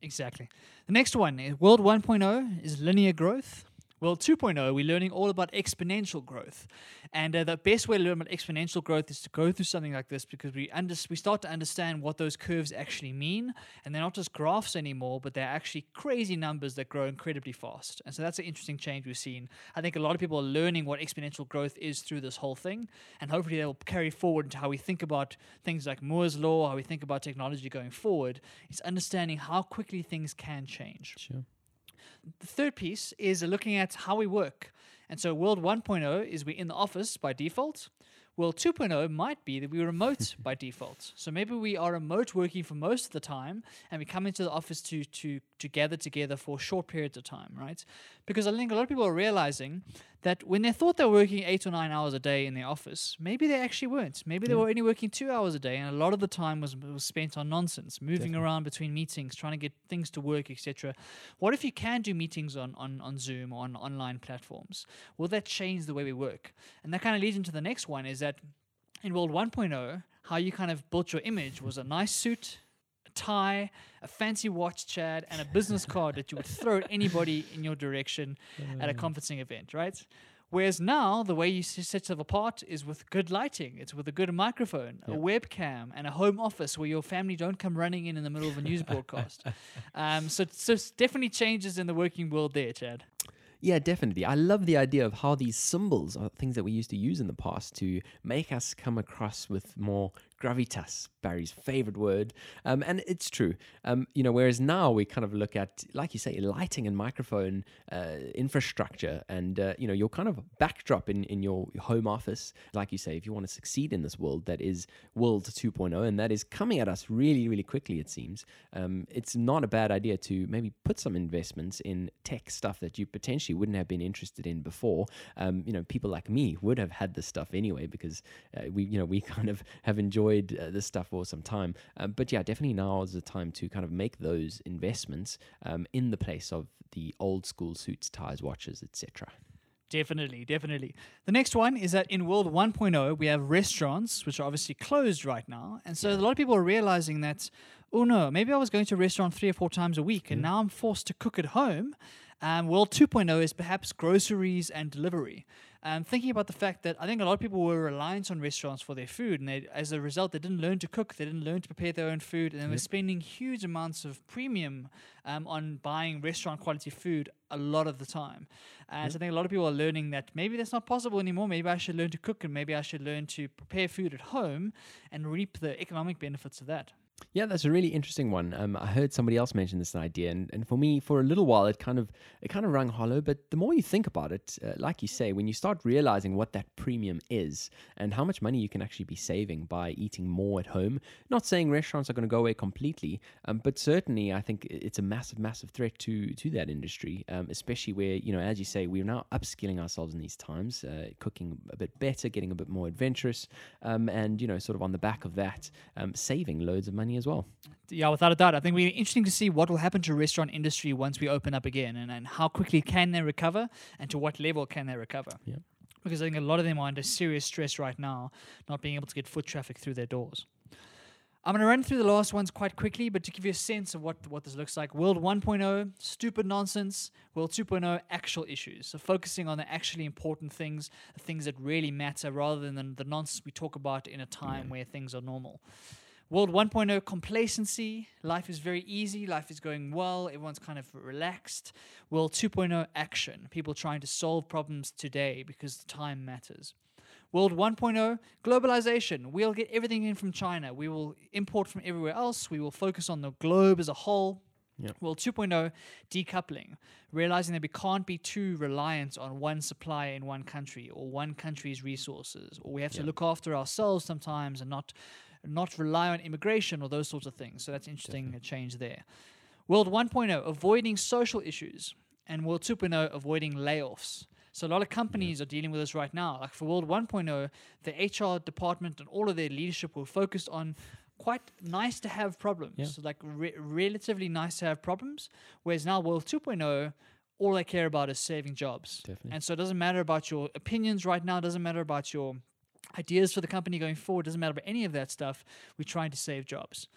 Speaker 2: Exactly. The next one is World 1.0 is linear growth. World 2.0, we're learning all about exponential growth. And uh, the best way to learn about exponential growth is to go through something like this because we, under- we start to understand what those curves actually mean. And they're not just graphs anymore, but they're actually crazy numbers that grow incredibly fast. And so that's an interesting change we've seen. I think a lot of people are learning what exponential growth is through this whole thing. And hopefully they'll carry forward into how we think about things like Moore's Law, how we think about technology going forward, It's understanding how quickly things can change.
Speaker 1: Sure.
Speaker 2: The third piece is looking at how we work. And so World 1.0 is we're in the office by default. World 2.0 might be that we're remote by default. So maybe we are remote working for most of the time and we come into the office to, to, to gather together for short periods of time, right? Because I think a lot of people are realizing that when they thought they were working eight or nine hours a day in their office, maybe they actually weren't. Maybe they were only working two hours a day, and a lot of the time was, was spent on nonsense, moving around between meetings, trying to get things to work, etc. What if you can do meetings on, on, on Zoom or on online platforms? Will that change the way we work? And that kind of leads into the next one is that in World 1.0, how you kind of built your image was a nice suit, tie, a fancy watch, Chad, and a business card that you would throw at anybody in your direction at a conferencing event, right? Whereas now, the way you set yourself apart is with good lighting. It's with a good microphone, a webcam, and a home office where your family don't come running in in the middle of a news broadcast. Um, so, so definitely changes in the working world there, Chad.
Speaker 1: Yeah, definitely. I love the idea of how these symbols are things that we used to use in the past to make us come across with more gravitas, Barry's favorite word. Um, and it's true. Um, you know, whereas now we kind of look at, like you say, lighting and microphone uh, infrastructure and, uh, you know, your kind of backdrop in, in your home office. Like you say, if you want to succeed in this world that is World 2.0 and that is coming at us really, really quickly, it seems, um, it's not a bad idea to maybe put some investments in tech stuff that you potentially wouldn't have been interested in before. Um, you know, people like me would have had this stuff anyway because uh, we, you know, we kind of have enjoyed uh, this stuff for some time. Um, but yeah, definitely now is the time to kind of make those investments um, in the place of the old school suits, ties, watches, etc.
Speaker 2: Definitely, definitely. The next one is that in World 1.0, we have restaurants, which are obviously closed right now. And so a lot of people are realizing that, oh no, maybe I was going to a restaurant three or four times a week, and now I'm forced to cook at home. Um, World 2.0 is perhaps groceries and delivery. Um, thinking about the fact that I think a lot of people were reliant on restaurants for their food, and they, as a result, they didn't learn to cook, they didn't learn to prepare their own food, and they were spending huge amounts of premium um, on buying restaurant quality food a lot of the time. And so I think a lot of people are learning that maybe that's not possible anymore. Maybe I should learn to cook, and maybe I should learn to prepare food at home and reap the economic benefits of that.
Speaker 1: Yeah, that's a really interesting one. Um, I heard somebody else mention this idea, and, and for me, for a little while, it kind of it kind of rang hollow. But the more you think about it, uh, like you say, when you start realizing what that premium is and how much money you can actually be saving by eating more at home, not saying restaurants are going to go away completely, um, but certainly I think it's a massive, massive threat to to that industry, um, especially where you know, as you say, we're now upskilling ourselves in these times, uh, cooking a bit better, getting a bit more adventurous, um, and you know, sort of on the back of that, um, saving loads of money as well.
Speaker 2: Yeah, without a doubt. I think we're interesting to see what will happen to restaurant industry once we open up again and, and how quickly can they recover and to what level can they recover.
Speaker 1: Yeah.
Speaker 2: Because I think a lot of them are under serious stress right now, not being able to get foot traffic through their doors. I'm going to run through the last ones quite quickly, but to give you a sense of what, what this looks like. World 1.0, stupid nonsense. World 2.0, actual issues. So focusing on the actually important things, the things that really matter, rather than the, the nonsense we talk about in a time where things are normal. World 1.0 complacency. Life is very easy. Life is going well. Everyone's kind of relaxed. World 2.0 action. People trying to solve problems today because time matters. World 1.0 globalization. We'll get everything in from China. We will import from everywhere else. We will focus on the globe as a whole.
Speaker 1: Yep.
Speaker 2: World 2.0 decoupling, realizing that we can't be too reliant on one supplier in one country or one country's resources, or we have to look after ourselves sometimes and not not rely on immigration or those sorts of things. So that's interesting uh, a change there. World 1.0 avoiding social issues, and World 2.0 avoiding layoffs. So a lot of companies are dealing with this right now. Like for World 1.0, the HR department and all of their leadership were focused on quite nice to have problems.
Speaker 1: Yeah.
Speaker 2: So like re- relatively nice to have problems. Whereas now World 2.0, all they care about is saving jobs.
Speaker 1: Definitely.
Speaker 2: And so it doesn't matter about your opinions right now. It doesn't matter about your ideas for the company going forward. Doesn't matter about any of that stuff. We're trying to save jobs.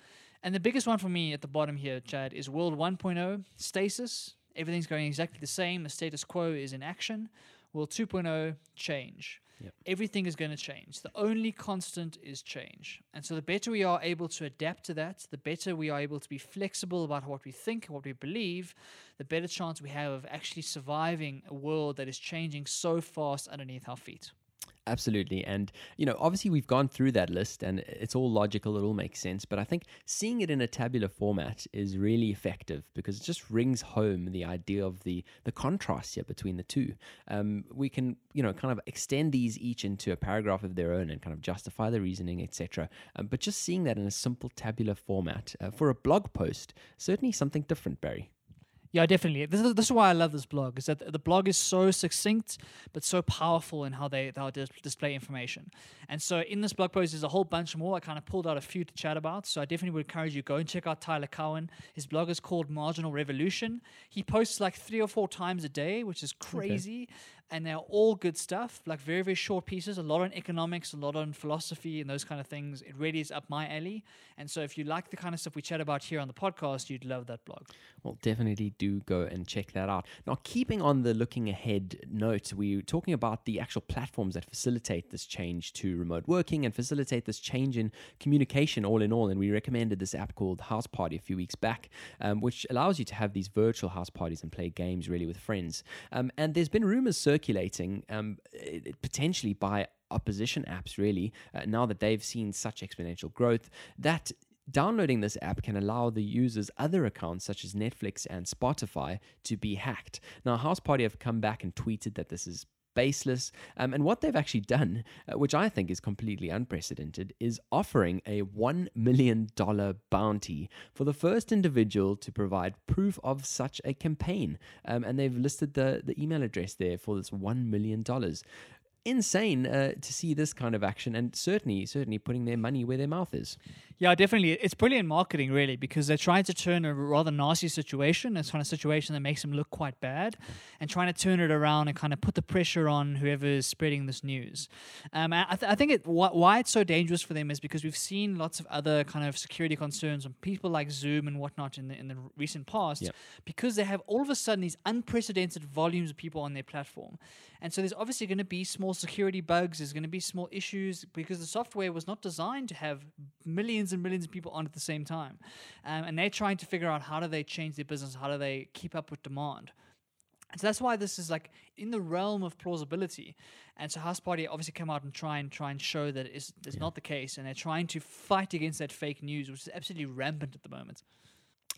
Speaker 2: And the biggest one for me at the bottom here, Chad, is World 1.0 stasis. Everything's going exactly the same. The status quo is in action. World 2.0 change.
Speaker 1: Yep.
Speaker 2: Everything is going to change. The only constant is change. And so the better we are able to adapt to that, the better we are able to be flexible about what we think, what we believe, the better chance we have of actually surviving a world that is changing so fast underneath our feet.
Speaker 1: Absolutely. And, you know, obviously we've gone through that list and it's all logical, it all makes sense. But I think seeing it in a tabular format is really effective because it just rings home the idea of the, the contrast here between the two. Um, we can, you know, kind of extend these each into a paragraph of their own and kind of justify the reasoning, etc. Um, but just seeing that in a simple tabular format uh, for a blog post, certainly something different, Barry.
Speaker 2: Yeah, definitely. This is, this is why I love this blog. Is that the blog is so succinct but so powerful in how they how they display information. And so in this blog post, there's a whole bunch more. I kind of pulled out a few to chat about. So I definitely would encourage you go and check out Tyler Cowen. His blog is called Marginal Revolution. He posts like three or four times a day, which is crazy. And they're all good stuff, like very, very short pieces, a lot on economics, a lot on philosophy and those kind of things. It really is up my alley. And so if you like the kind of stuff we chat about here on the podcast, you'd love that blog.
Speaker 1: Well, definitely do go and check that out. Now, keeping on the looking ahead note, we were talking about the actual platforms that facilitate this change to remote working and facilitate this change in communication all in all. And we recommended this app called House Party a few weeks back, um, which allows you to have these virtual house parties and play games really with friends. Um, and there's been rumors circulating um, it- it potentially by opposition apps really uh, now that they've seen such exponential growth that downloading this app can allow the user's other accounts such as netflix and spotify to be hacked. Now house party have come back and tweeted that this is baseless. Um, and what they've actually done uh, which i think is completely unprecedented is offering a $1 million bounty for the first individual to provide proof of such a campaign. Um, and they've listed the, the email address there for this $1 million insane uh, to see this kind of action and certainly certainly putting their money where their mouth is
Speaker 2: Yeah, definitely. It's brilliant marketing, really, because they're trying to turn a rather nasty situation, a kind of situation that makes them look quite bad, and trying to turn it around and kind of put the pressure on whoever is spreading this news. Um, I, th- I think it, wh- why it's so dangerous for them is because we've seen lots of other kind of security concerns on people like Zoom and whatnot in the in the recent past,
Speaker 1: Yep.
Speaker 2: because they have all of a sudden these unprecedented volumes of people on their platform, and so there's obviously going to be small security bugs. There's going to be small issues because the software was not designed to have millions and millions of people on at the same time, um, and they're trying to figure out how do they change their business, how do they keep up with demand. And so that's why this is like in the realm of plausibility. And so House Party obviously come out and try and try and show that it's, it's not the case, and they're trying to fight against that fake news, which is absolutely rampant at the moment.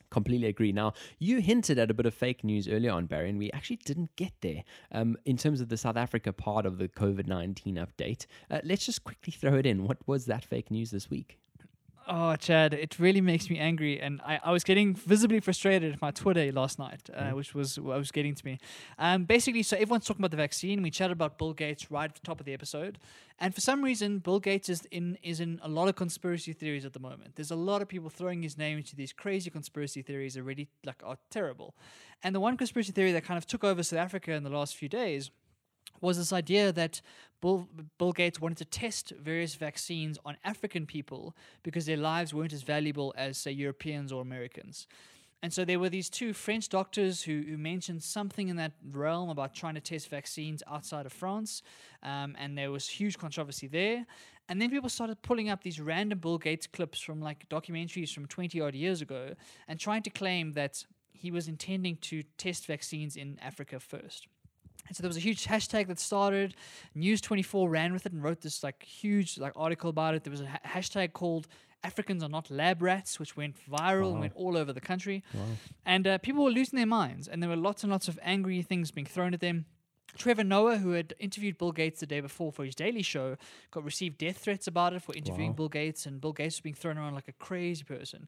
Speaker 1: completely agree now you hinted at a bit of fake news earlier on barry and we actually didn't get there um, in terms of the south africa part of the covid-19 update uh, let's just quickly throw it in what was that fake news this week
Speaker 2: Oh, Chad, it really makes me angry, and I, I was getting visibly frustrated at my Twitter last night, uh, which was what was getting to me. Um, basically, so everyone's talking about the vaccine. We chatted about Bill Gates right at the top of the episode, and for some reason, Bill Gates is in is in a lot of conspiracy theories at the moment. There's a lot of people throwing his name into these crazy conspiracy theories that really like are terrible. And the one conspiracy theory that kind of took over South Africa in the last few days was this idea that Bill, Bill Gates wanted to test various vaccines on African people because their lives weren't as valuable as, say, Europeans or Americans. And so there were these two French doctors who, who mentioned something in that realm about trying to test vaccines outside of France. Um, and there was huge controversy there. And then people started pulling up these random Bill Gates clips from like documentaries from 20 odd years ago and trying to claim that he was intending to test vaccines in Africa first. And so there was a huge hashtag that started. News 24 ran with it and wrote this like huge like article about it. There was a ha- hashtag called Africans are not lab rats, which went viral and went all over the country. And uh, people were losing their minds, and there were lots and lots of angry things being thrown at them. Trevor Noah, who had interviewed Bill Gates the day before for his Daily Show, got received death threats about it for interviewing
Speaker 1: Wow.
Speaker 2: Bill Gates, and Bill Gates was being thrown around like a crazy person.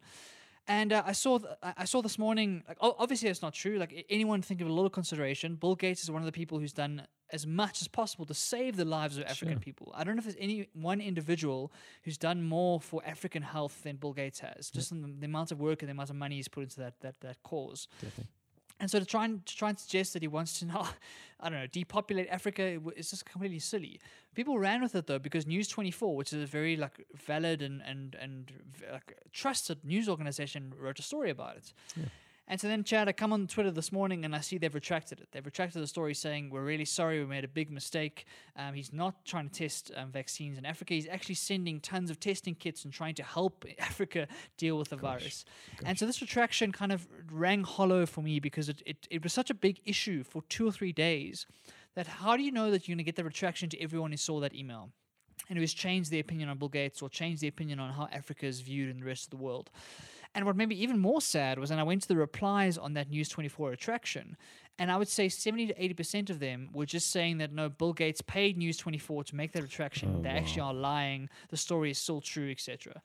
Speaker 2: And uh, I saw th- I saw this morning. Like, obviously, it's not true. Like anyone think of a of consideration. Bill Gates is one of the people who's done as much as possible to save the lives of African
Speaker 1: Sure.
Speaker 2: people. I don't know if there's any one individual who's done more for African health than Bill Gates has. Just in the, the amount of work and the amount of money he's put into that that that cause.
Speaker 1: Definitely.
Speaker 2: And so to try and to try and suggest that he wants to now, I don't know, depopulate Africa is just completely silly. People ran with it though because News Twenty Four, which is a very like valid and and and like trusted news organization, wrote a story about it. And so then, Chad, I come on Twitter this morning and I see they've retracted it. They've retracted the story saying, We're really sorry, we made a big mistake. Um, he's not trying to test um, vaccines in Africa. He's actually sending tons of testing kits and trying to help Africa deal with the virus. And so this retraction kind of rang hollow for me because it, it, it was such a big issue for two or three days that how do you know that you're going to get the retraction to everyone who saw that email? and who has changed their opinion on Bill Gates or changed their opinion on how Africa is viewed in the rest of the world. And what made me even more sad was when I went to the replies on that News 24 attraction, and I would say 70 to 80% of them were just saying that no, Bill Gates paid News 24 to make that attraction. Oh, they actually are lying. The story is still true, etc.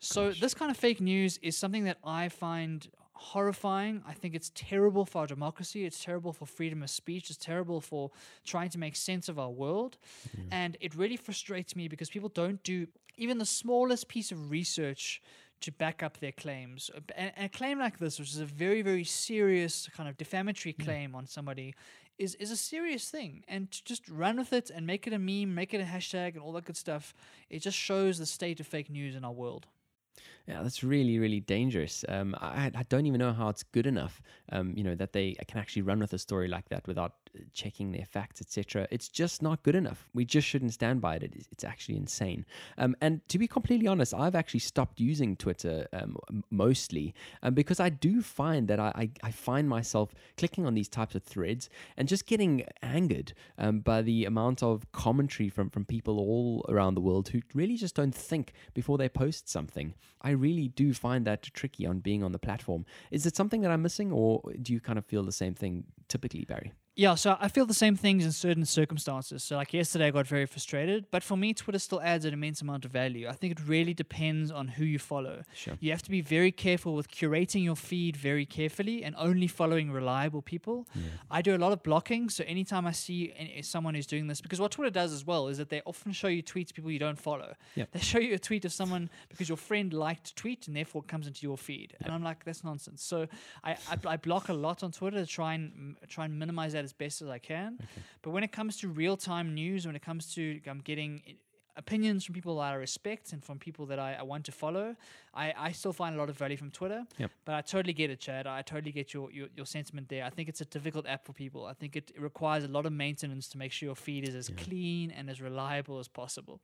Speaker 2: So this kind of fake news is something that I find horrifying. I think it's terrible for our democracy. It's terrible for freedom of speech. It's terrible for trying to make sense of our world. And it really frustrates me because people don't do even the smallest piece of research to back up their claims. A- And, a claim like this, which is a very, very serious kind of defamatory claim on somebody, is, is a serious thing. And to just run with it and make it a meme, make it a hashtag, and all that good stuff, it just shows the state of fake news in our world.
Speaker 1: Yeah, that's really, really dangerous. Um, I, I don't even know how it's good enough, um, you know, that they can actually run with a story like that without checking their facts, etc. It's just not good enough. We just shouldn't stand by it. It's, actually insane. Um, and to be completely honest, I've actually stopped using Twitter um, mostly um, because I do find that I, I, I find myself clicking on these types of threads and just getting angered um, by the amount of commentary from, from people all around the world who really just don't think before they post something. I really do find that tricky on being on the platform. Is it something that I'm missing, or do you kind of feel the same thing typically, Barry?
Speaker 2: Yeah, so I feel the same things in certain circumstances. So, like yesterday, I got very frustrated, but for me, Twitter still adds an immense amount of value. I think it really depends on who you follow.
Speaker 1: Sure.
Speaker 2: You have to be very careful with curating your feed very carefully and only following reliable people. I do a lot of blocking, so anytime I see any, someone who's doing this, because what Twitter does as well is that they often show you tweets people you don't follow.
Speaker 1: Yep.
Speaker 2: They show you a tweet of someone because your friend liked a tweet and therefore it comes into your feed. And I'm like, that's nonsense. So I, I, I block a lot on Twitter to try and try and minimize that as best as I can. But when it comes to real time news, when it comes to um, getting opinions from people that I respect and from people that I, I want to follow, I, I still find a lot of value from Twitter.
Speaker 1: Yep.
Speaker 2: But I totally get it, Chad. I totally get your, your, your sentiment there. I think it's a difficult app for people. I think it, it requires a lot of maintenance to make sure your feed is as clean and as reliable as possible.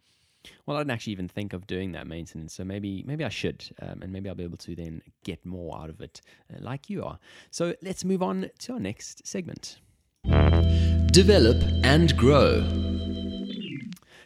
Speaker 1: Well, I didn't actually even think of doing that maintenance, so maybe maybe I should, um, and maybe I'll be able to then get more out of it, uh, like you are. So let's move on to our next segment.
Speaker 4: Develop and grow.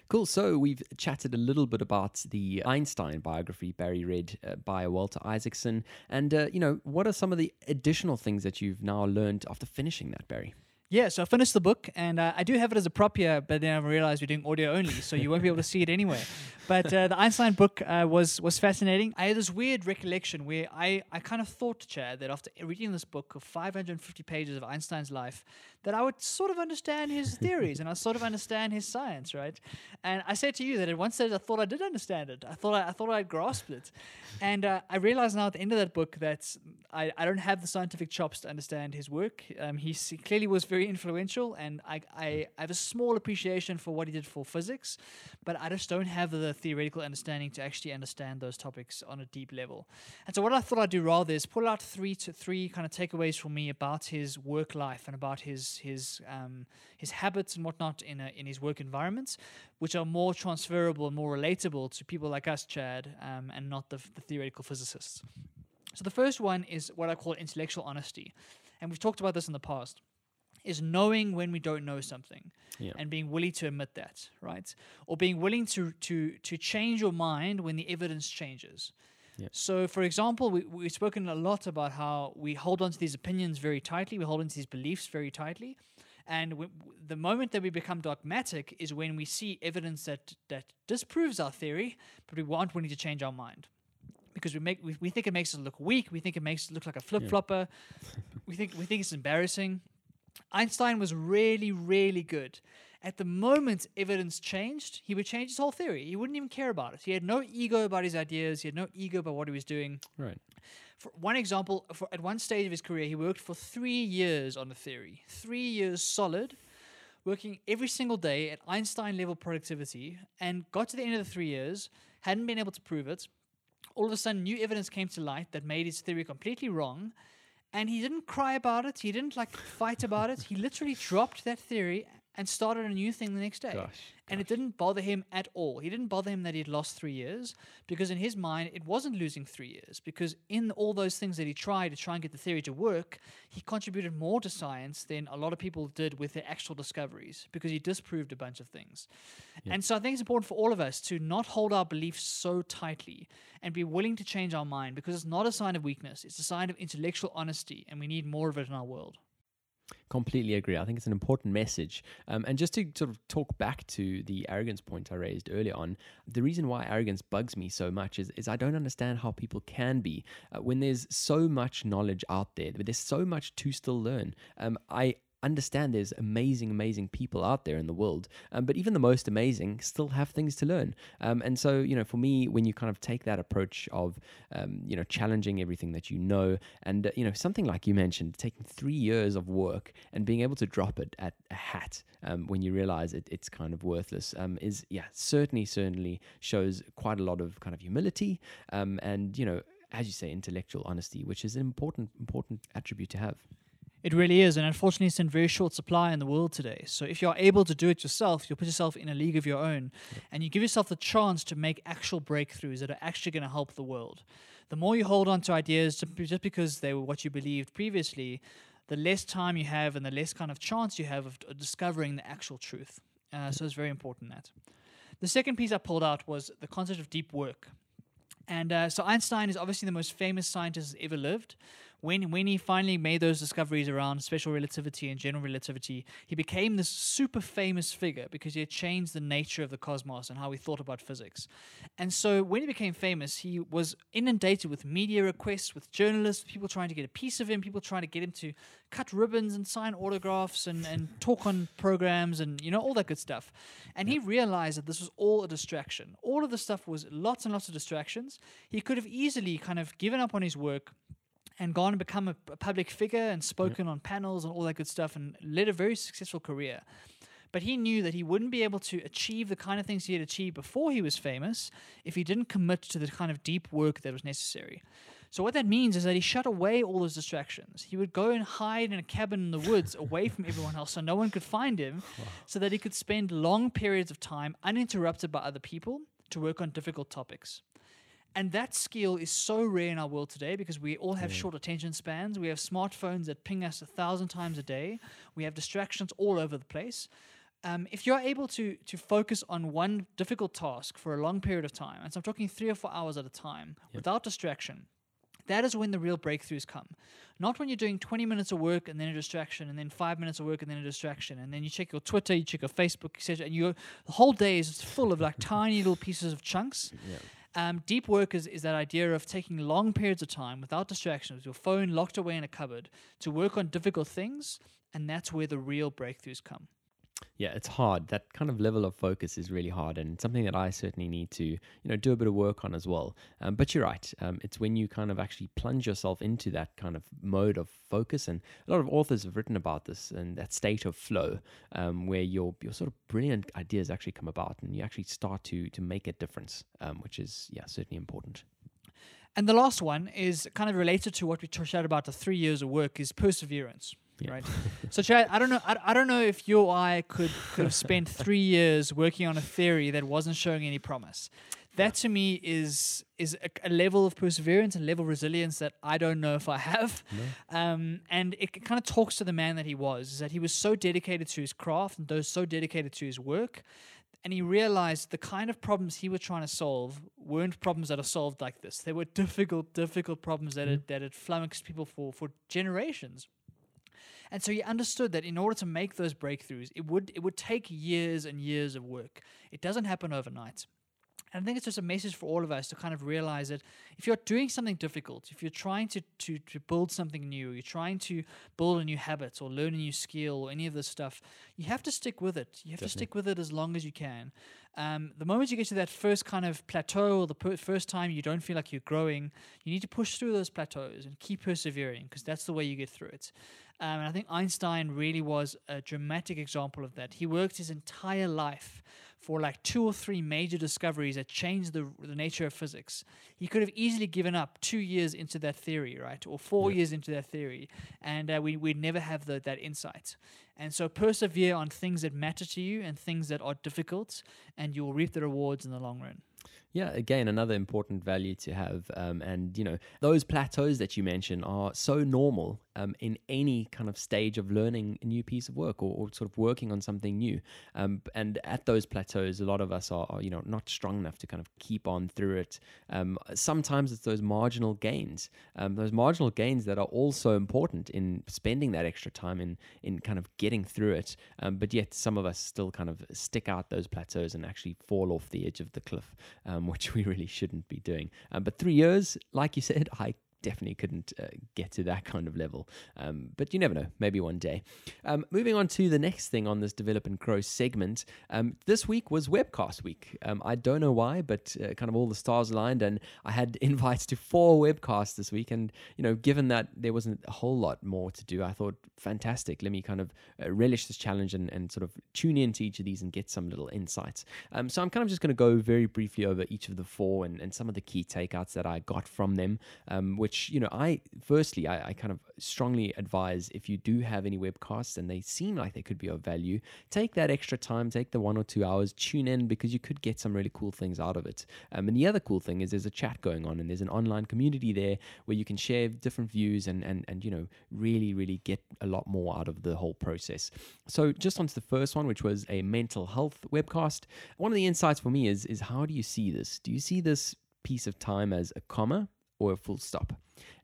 Speaker 1: Cool. So we've chatted a little bit about the Einstein biography Barry read uh, by Walter Isaacson, and uh, you know what are some of the additional things that you've now learned after finishing that, Barry?
Speaker 2: Yeah, so I finished the book, and uh, I do have it as a prop here, but then I realized we're doing audio only, so you won't be able to see it anyway. But uh, the Einstein book uh, was was fascinating. I had this weird recollection where I, I kind of thought, Chad, that after reading this book of 550 pages of Einstein's life, that I would sort of understand his theories and I sort of understand his science, right? And I said to you that at one stage I thought I did understand it. I thought I, I thought I had grasped it, and uh, I realized now at the end of that book that I, I don't have the scientific chops to understand his work. Um, he clearly was very influential, and I, I, I have a small appreciation for what he did for physics, but I just don't have the theoretical understanding to actually understand those topics on a deep level. And so, what I thought I'd do rather is pull out three to three kind of takeaways for me about his work life and about his his um, his habits and whatnot in a, in his work environments, which are more transferable and more relatable to people like us, Chad, um, and not the, the theoretical physicists. So the first one is what I call intellectual honesty. And we've talked about this in the past. Is knowing when we don't know something
Speaker 1: Yeah.
Speaker 2: and being willing to admit that, right? Or being willing to to to change your mind when the evidence changes.
Speaker 1: Yeah.
Speaker 2: So, for example, we, we've spoken a lot about how we hold on to these opinions very tightly, we hold on to these beliefs very tightly. And w- w- the moment that we become dogmatic is when we see evidence that, that disproves our theory, but we aren't willing to change our mind because we make we, we think it makes us look weak. We think it makes us look like a flip flopper. we think we think it's embarrassing. Einstein was really really good At the moment evidence changed, he would change his whole theory. He wouldn't even care about it. He had no ego about his ideas. He had no ego about what he was doing.
Speaker 1: Right.
Speaker 2: For one example, for, at one stage of his career, he worked for three years on a theory, three years solid, working every single day at Einstein level productivity, and got to the end of the three years, hadn't been able to prove it. All of a sudden, new evidence came to light that made his theory completely wrong, and he didn't cry about it. He didn't like fight about it. He literally dropped that theory and started a new thing the next day.
Speaker 1: Gosh,
Speaker 2: And it didn't bother him at all. He didn't bother him that he'd lost three years because in his mind it wasn't losing three years because in all those things that he tried to try and get the theory to work, he contributed more to science than a lot of people did with their actual discoveries because he disproved a bunch of things. And so I think it's important for all of us to not hold our beliefs so tightly and be willing to change our mind because it's not a sign of weakness, it's a sign of intellectual honesty and we need more of it in our world.
Speaker 1: Completely agree. I think it's an important message. Um, and just to sort of talk back to the arrogance point I raised earlier on, the reason why arrogance bugs me so much is, is I don't understand how people can be uh, when there's so much knowledge out there, but there's so much to still learn. Um, I understand there's amazing, amazing people out there in the world, um, but even the most amazing still have things to learn. Um, and so, you know, for me, when you kind of take that approach of, um, you know, challenging everything that you know, and, uh, you know, something like you mentioned, taking three years of work and being able to drop it at a hat um, when you realize it, it's kind of worthless um, is, yeah, certainly, certainly shows quite a lot of kind of humility um, and, you know, as you say, intellectual honesty, which is an important, important attribute to have.
Speaker 2: It really is, and unfortunately, it's in very short supply in the world today. So, if you're able to do it yourself, you'll put yourself in a league of your own, and you give yourself the chance to make actual breakthroughs that are actually going to help the world. The more you hold on to ideas just because they were what you believed previously, the less time you have and the less kind of chance you have of discovering the actual truth. Uh, so, it's very important that. The second piece I pulled out was the concept of deep work. And uh, so Einstein is obviously the most famous scientist that's ever lived. When, when he finally made those discoveries around special relativity and general relativity, he became this super famous figure because he had changed the nature of the cosmos and how we thought about physics. And so when he became famous, he was inundated with media requests, with journalists, people trying to get a piece of him, people trying to get him to cut ribbons and sign autographs and, and talk on programs and you know all that good stuff. And he realized that this was all a distraction. All of the stuff was lots and lots of distractions. He could have easily kind of given up on his work and gone and become a, a public figure and spoken on panels and all that good stuff and led a very successful career. But he knew that he wouldn't be able to achieve the kind of things he had achieved before he was famous if he didn't commit to the kind of deep work that was necessary. So what that means is that he shut away all those distractions. He would go and hide in a cabin in the woods away from everyone else so no one could find him so that he could spend long periods of time uninterrupted by other people to work on difficult topics. And that skill is so rare in our world today because we all have short attention spans. We have smartphones that ping us a thousand times a day. We have distractions all over the place. Um, if you're able to to focus on one difficult task for a long period of time, and so I'm talking three or four hours at a time without distraction, that is when the real breakthroughs come. Not when you're doing 20 minutes of work and then a distraction, and then five minutes of work and then a distraction, and then you check your Twitter, you check your Facebook, etc. And you the whole day is full of like tiny little pieces of chunks. Um, deep work is, is that idea of taking long periods of time without distractions, with your phone locked away in a cupboard, to work on difficult things, and that's where the real breakthroughs come.
Speaker 1: Yeah, it's hard. That kind of level of focus is really hard, and something that I certainly need to, you know, do a bit of work on as well. Um, but you're right. Um, it's when you kind of actually plunge yourself into that kind of mode of focus, and a lot of authors have written about this and that state of flow, um, where your your sort of brilliant ideas actually come about, and you actually start to to make a difference, um, which is yeah certainly important.
Speaker 2: And the last one is kind of related to what we chatted about the three years of work is perseverance. Right. So Chad, I don't know. I, I don't know if you or I could could have spent three years working on a theory that wasn't showing any promise. That to me is is a, a level of perseverance and level of resilience that I don't know if I have. Um, and it kind of talks to the man that he was. Is that he was so dedicated to his craft and those so dedicated to his work and he realized the kind of problems he was trying to solve weren't problems that are solved like this. They were difficult, difficult problems that had, that had flummoxed people for, for generations. And so he understood that in order to make those breakthroughs, it would it would take years and years of work. It doesn't happen overnight. And I think it's just a message for all of us to kind of realize that if you're doing something difficult, if you're trying to, to, to build something new, you're trying to build a new habit or learn a new skill or any of this stuff, you have to stick with it. You have to stick with it as long as you can. Um, the moment you get to that first kind of plateau or the per- first time you don't feel like you're growing, you need to push through those plateaus and keep persevering because that's the way you get through it. Um, and I think Einstein really was a dramatic example of that. He worked his entire life for like two or three major discoveries that changed the, the nature of physics. He could have easily given up two years into that theory, right? Or four years into that theory, and uh, we, we'd never have the, that insight. And so persevere on things that matter to you and things that are difficult, and you will reap the rewards in the long run.
Speaker 1: Yeah, again, another important value to have. Um, and, you know, those plateaus that you mentioned are so normal um, in any kind of stage of learning a new piece of work or, or sort of working on something new. Um, and at those plateaus, a lot of us are, are, you know, not strong enough to kind of keep on through it. Um, sometimes it's those marginal gains, um, those marginal gains that are also important in spending that extra time in, in kind of getting through it. Um, but yet, some of us still kind of stick out those plateaus and actually fall off the edge of the cliff um, which we really shouldn't be doing. But three years, like you said, I definitely couldn't uh, get to that kind of level. Um, but you never know, maybe one day. Um, moving on to the next thing on this develop and grow segment. Um, this week was webcast week. Um, I don't know why, but uh, kind of all the stars aligned, and I had invites to four webcasts this week. And you know, given that there wasn't a whole lot more to do, I thought fantastic. Let me kind of uh, relish this challenge and, and sort of tune into each of these and get some little insights. Um, so I'm kind of just going to go very briefly over each of the four and, and some of the key takeouts that I got from them, um, which which you know i firstly I, I, kind of strongly advise if you do have any webcasts and they seem like they could be of value take that extra time take the one or two hours tune in because you could get some really cool things out of it. Um, and the other cool thing is there's a chat going on and there's an online community there where you can share different views and and, and you know really really get a lot more out of the whole process. So just onto the first one which was a mental health webcast. One of the insights for me is is how do you see this? Do you see this piece of time as a comma or a full stop.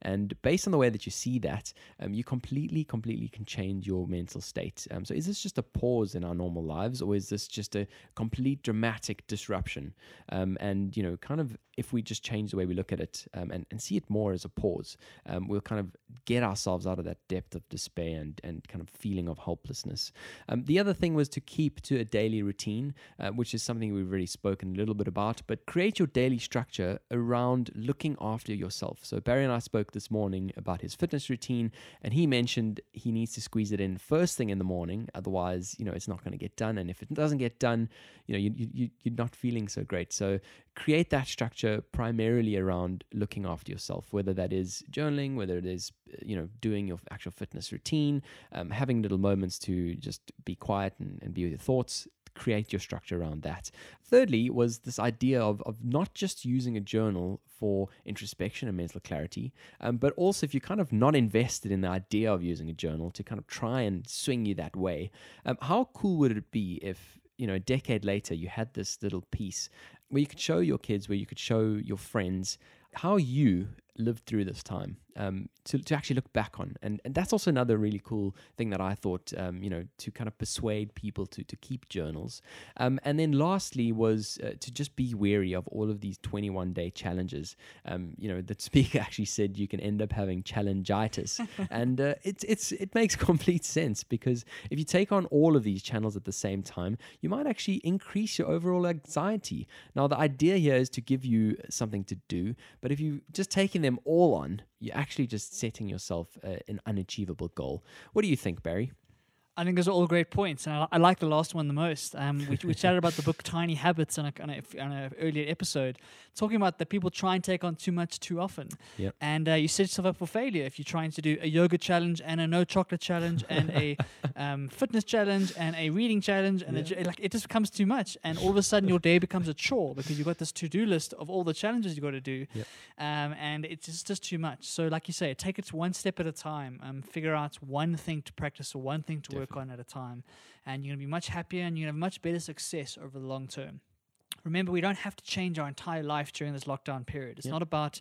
Speaker 1: And based on the way that you see that, um, you completely, completely can change your mental state. Um, so, is this just a pause in our normal lives, or is this just a complete dramatic disruption? Um, and, you know, kind of if we just change the way we look at it um, and, and see it more as a pause, um, we'll kind of get ourselves out of that depth of despair and, and kind of feeling of hopelessness. Um, the other thing was to keep to a daily routine, uh, which is something we've already spoken a little bit about, but create your daily structure around looking after yourself. So, Barry and I spoke this morning about his fitness routine, and he mentioned he needs to squeeze it in first thing in the morning. Otherwise, you know, it's not going to get done. And if it doesn't get done, you know, you, you, you're not feeling so great. So create that structure primarily around looking after yourself, whether that is journaling, whether it is, you know, doing your actual fitness routine, um, having little moments to just be quiet and, and be with your thoughts create your structure around that. Thirdly, was this idea of, of not just using a journal for introspection and mental clarity, um, but also if you're kind of not invested in the idea of using a journal to kind of try and swing you that way, um, how cool would it be if you know a decade later you had this little piece where you could show your kids, where you could show your friends how you lived through this time um, to, to actually look back on. And, and that's also another really cool thing that I thought, um, you know, to kind of persuade people to, to keep journals. Um, and then lastly was uh, to just be wary of all of these 21 day challenges. Um, you know, the speaker actually said you can end up having challengitis. and uh, it, it's, it makes complete sense because if you take on all of these channels at the same time, you might actually increase your overall anxiety. Now, the idea here is to give you something to do, but if you're just taking them all on, you're actually just setting yourself uh, an unachievable goal. What do you think, Barry?
Speaker 2: I think those are all great points, and I, I like the last one the most. Um, we, we chatted about the book Tiny Habits on a, on, a, earlier episode, talking about that people try and take on too much too often,
Speaker 1: Yep.
Speaker 2: and uh, you set yourself up for failure if you're trying to do a yoga challenge and a no chocolate challenge and a um, fitness challenge and a reading challenge, and a j like it just becomes too much, and all of a sudden your day becomes a chore because you've got this to do list of all the challenges you've got to do,
Speaker 1: Yep.
Speaker 2: um, and it's just, just too much. So, like you say, take it one step at a time. Um, figure out one thing to practice or one thing to work on at a time, and you're gonna be much happier and you're gonna have much better success over the long term. Remember, we don't have to change our entire life during this lockdown period. It's
Speaker 1: Yep.
Speaker 2: not about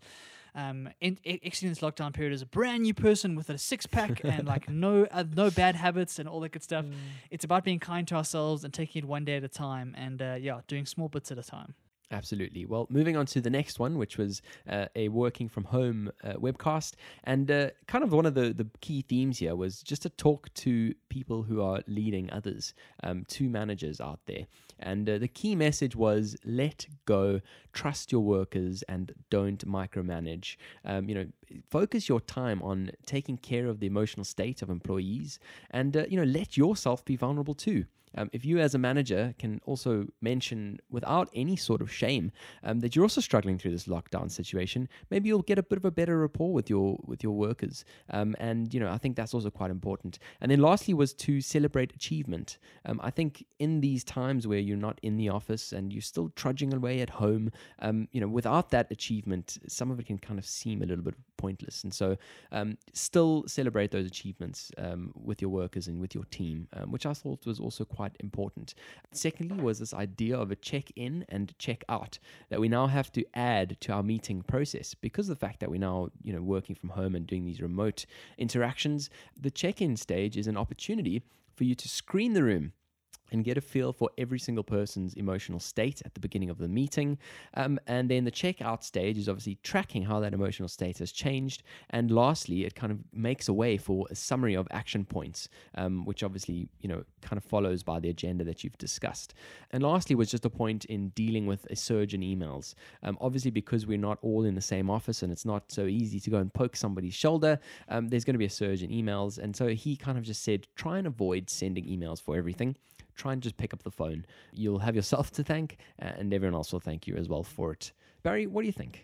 Speaker 2: um, in, exiting this lockdown period as a brand new person with a six pack and like no uh, no bad habits and all that good stuff. It's about being kind to ourselves and taking it one day at a time, and uh, yeah, doing small bits at a time.
Speaker 1: Absolutely. Well, moving on to the next one, which was uh, a working from home uh, webcast. And uh, kind of one of the, the key themes here was just to talk to people who are leading others, um, to managers out there. And uh, the key message was let go, trust your workers, and don't micromanage. Um, you know, focus your time on taking care of the emotional state of employees and, uh, you know, let yourself be vulnerable too. Um, if you, as a manager, can also mention without any sort of shame um, that you're also struggling through this lockdown situation, maybe you'll get a bit of a better rapport with your with your workers. Um, and you know, I think that's also quite important. And then lastly was to celebrate achievement. Um, I think in these times where you're not in the office and you're still trudging away at home, um, you know, without that achievement, some of it can kind of seem a little bit pointless. And so, um, still celebrate those achievements with your workers and with your team, which I thought was also quite important. Secondly, was this idea of a check in and check out that we now have to add to our meeting process because of the fact that we're now, you know, working from home and doing these remote interactions. The check in stage is an opportunity for you to screen the room and get a feel for every single person's emotional state at the beginning of the meeting. Um, and then the checkout stage is obviously tracking how that emotional state has changed. And lastly, it kind of makes a way for a summary of action points, um, which obviously, you know, kind of follows by the agenda that you've discussed. And lastly was just a point in dealing with a surge in emails. Um, obviously, because we're not all in the same office and it's not so easy to go and poke somebody's shoulder, um, there's going to be a surge in emails. And so he kind of just said, try and avoid sending emails for everything try and just pick up the phone. You'll have yourself to thank, and everyone else will thank you as well for it. Barry, what do you think?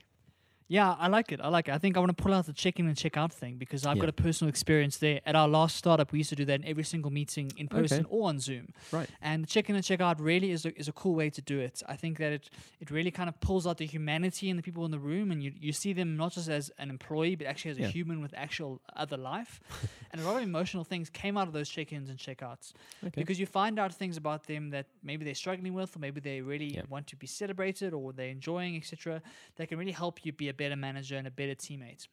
Speaker 2: Yeah, I like it. I like it. I think I want to pull out the check in and check out thing because I've
Speaker 1: Yeah.
Speaker 2: got a personal experience there. At our last startup, we used to do that in every single meeting in person or on Zoom.
Speaker 1: Right.
Speaker 2: And the check in and check out really is a, is a cool way to do it. I think that it, it really kind of pulls out the humanity in the people in the room and you, you see them not just as an employee, but actually as a human with actual other life. and a lot of emotional things came out of those check ins and check outs
Speaker 1: Okay.
Speaker 2: because you find out things about them that maybe they're struggling with or maybe they really
Speaker 1: Yeah.
Speaker 2: want to be celebrated or they're enjoying, etc. That can really help you be a better manager and a better teammate.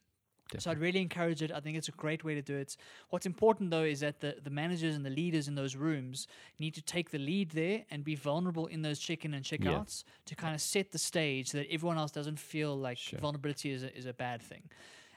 Speaker 2: So I'd really encourage it. I think it's a great way to do it. What's important though is that the, the managers and the leaders in those rooms need to take the lead there and be vulnerable in those check-in and check-outs to kind of set the stage so that everyone else doesn't feel like
Speaker 1: Sure.
Speaker 2: vulnerability is a, is a bad thing.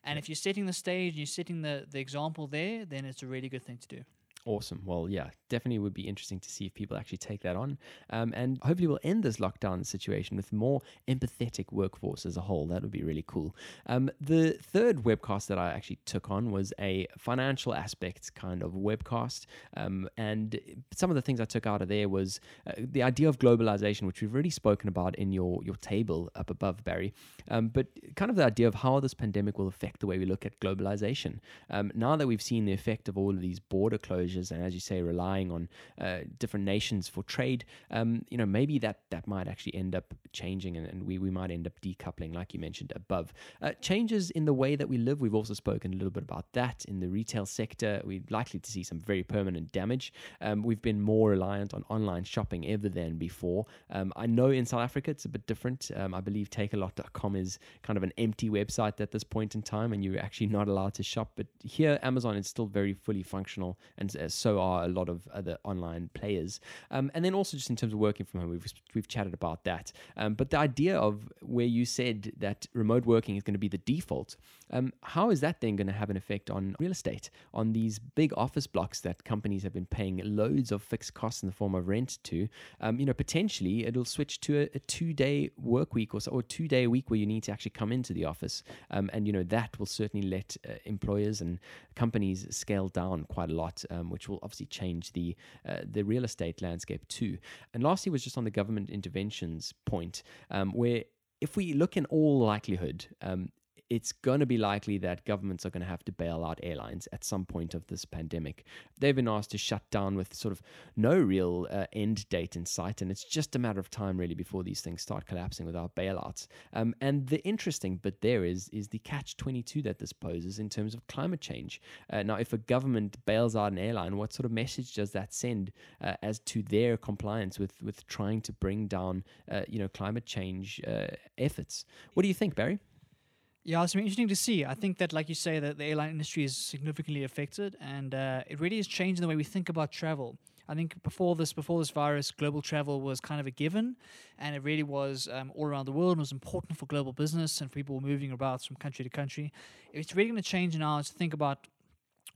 Speaker 2: And if you're setting the stage and you're setting the, the example there, then it's a really good thing to do.
Speaker 1: Awesome. Well, yeah, definitely would be interesting to see if people actually take that on. Um, and hopefully, we'll end this lockdown situation with more empathetic workforce as a whole. That would be really cool. Um, the third webcast that I actually took on was a financial aspects kind of webcast. Um, and some of the things I took out of there was uh, the idea of globalization, which we've already spoken about in your, your table up above, Barry. Um, but kind of the idea of how this pandemic will affect the way we look at globalization. Um, now that we've seen the effect of all of these border closures and, as you say, relying on uh, different nations for trade, um, you know, maybe that that might actually end up changing, and, and we we might end up decoupling, like you mentioned above. Uh, changes in the way that we live. We've also spoken a little bit about that in the retail sector. We're likely to see some very permanent damage. Um, we've been more reliant on online shopping ever than before. Um, I know in South Africa it's a bit different. Um, I believe takealot.com is kind of an empty website at this point in time, and you're actually not allowed to shop. But here, Amazon is still very fully functional, and so are a lot of other online players. Um, and then also just in terms of working from home, we've we've chatted about that. Um, but the idea of where you said that remote working is going to be the default, um, how is that then going to have an effect on real estate, on these big office blocks that companies have been paying loads of fixed costs in the form of rent to? Um, you know, potentially it'll switch to a, a two-day work week or so, or two-day a week where you need to actually come into the office, um, and you know that will certainly let uh, employers and companies scale down quite a lot, um, which will obviously change the uh, the real estate landscape too. And lastly was just on the government interventions point, um, where if we look in all likelihood, um, it's going to be likely that governments are going to have to bail out airlines at some point of this pandemic. They've been asked to shut down with sort of no real uh, end date in sight, and it's just a matter of time really before these things start collapsing without bailouts. Um, and the interesting bit there is is the catch twenty two that this poses in terms of climate change. Uh, now, if a government bails out an airline, what sort of message does that send uh, as to their compliance with with trying to bring down uh, you know climate change uh, efforts? What do you think, Barry?
Speaker 2: Yeah, it's been interesting to see. I think that, like you say, that the airline industry is significantly affected, and uh, it really is changing the way we think about travel. I think before this, before this virus, global travel was kind of a given, and it really was um, all around the world and was important for global business and for people moving about from country to country. It's really going to change now to think about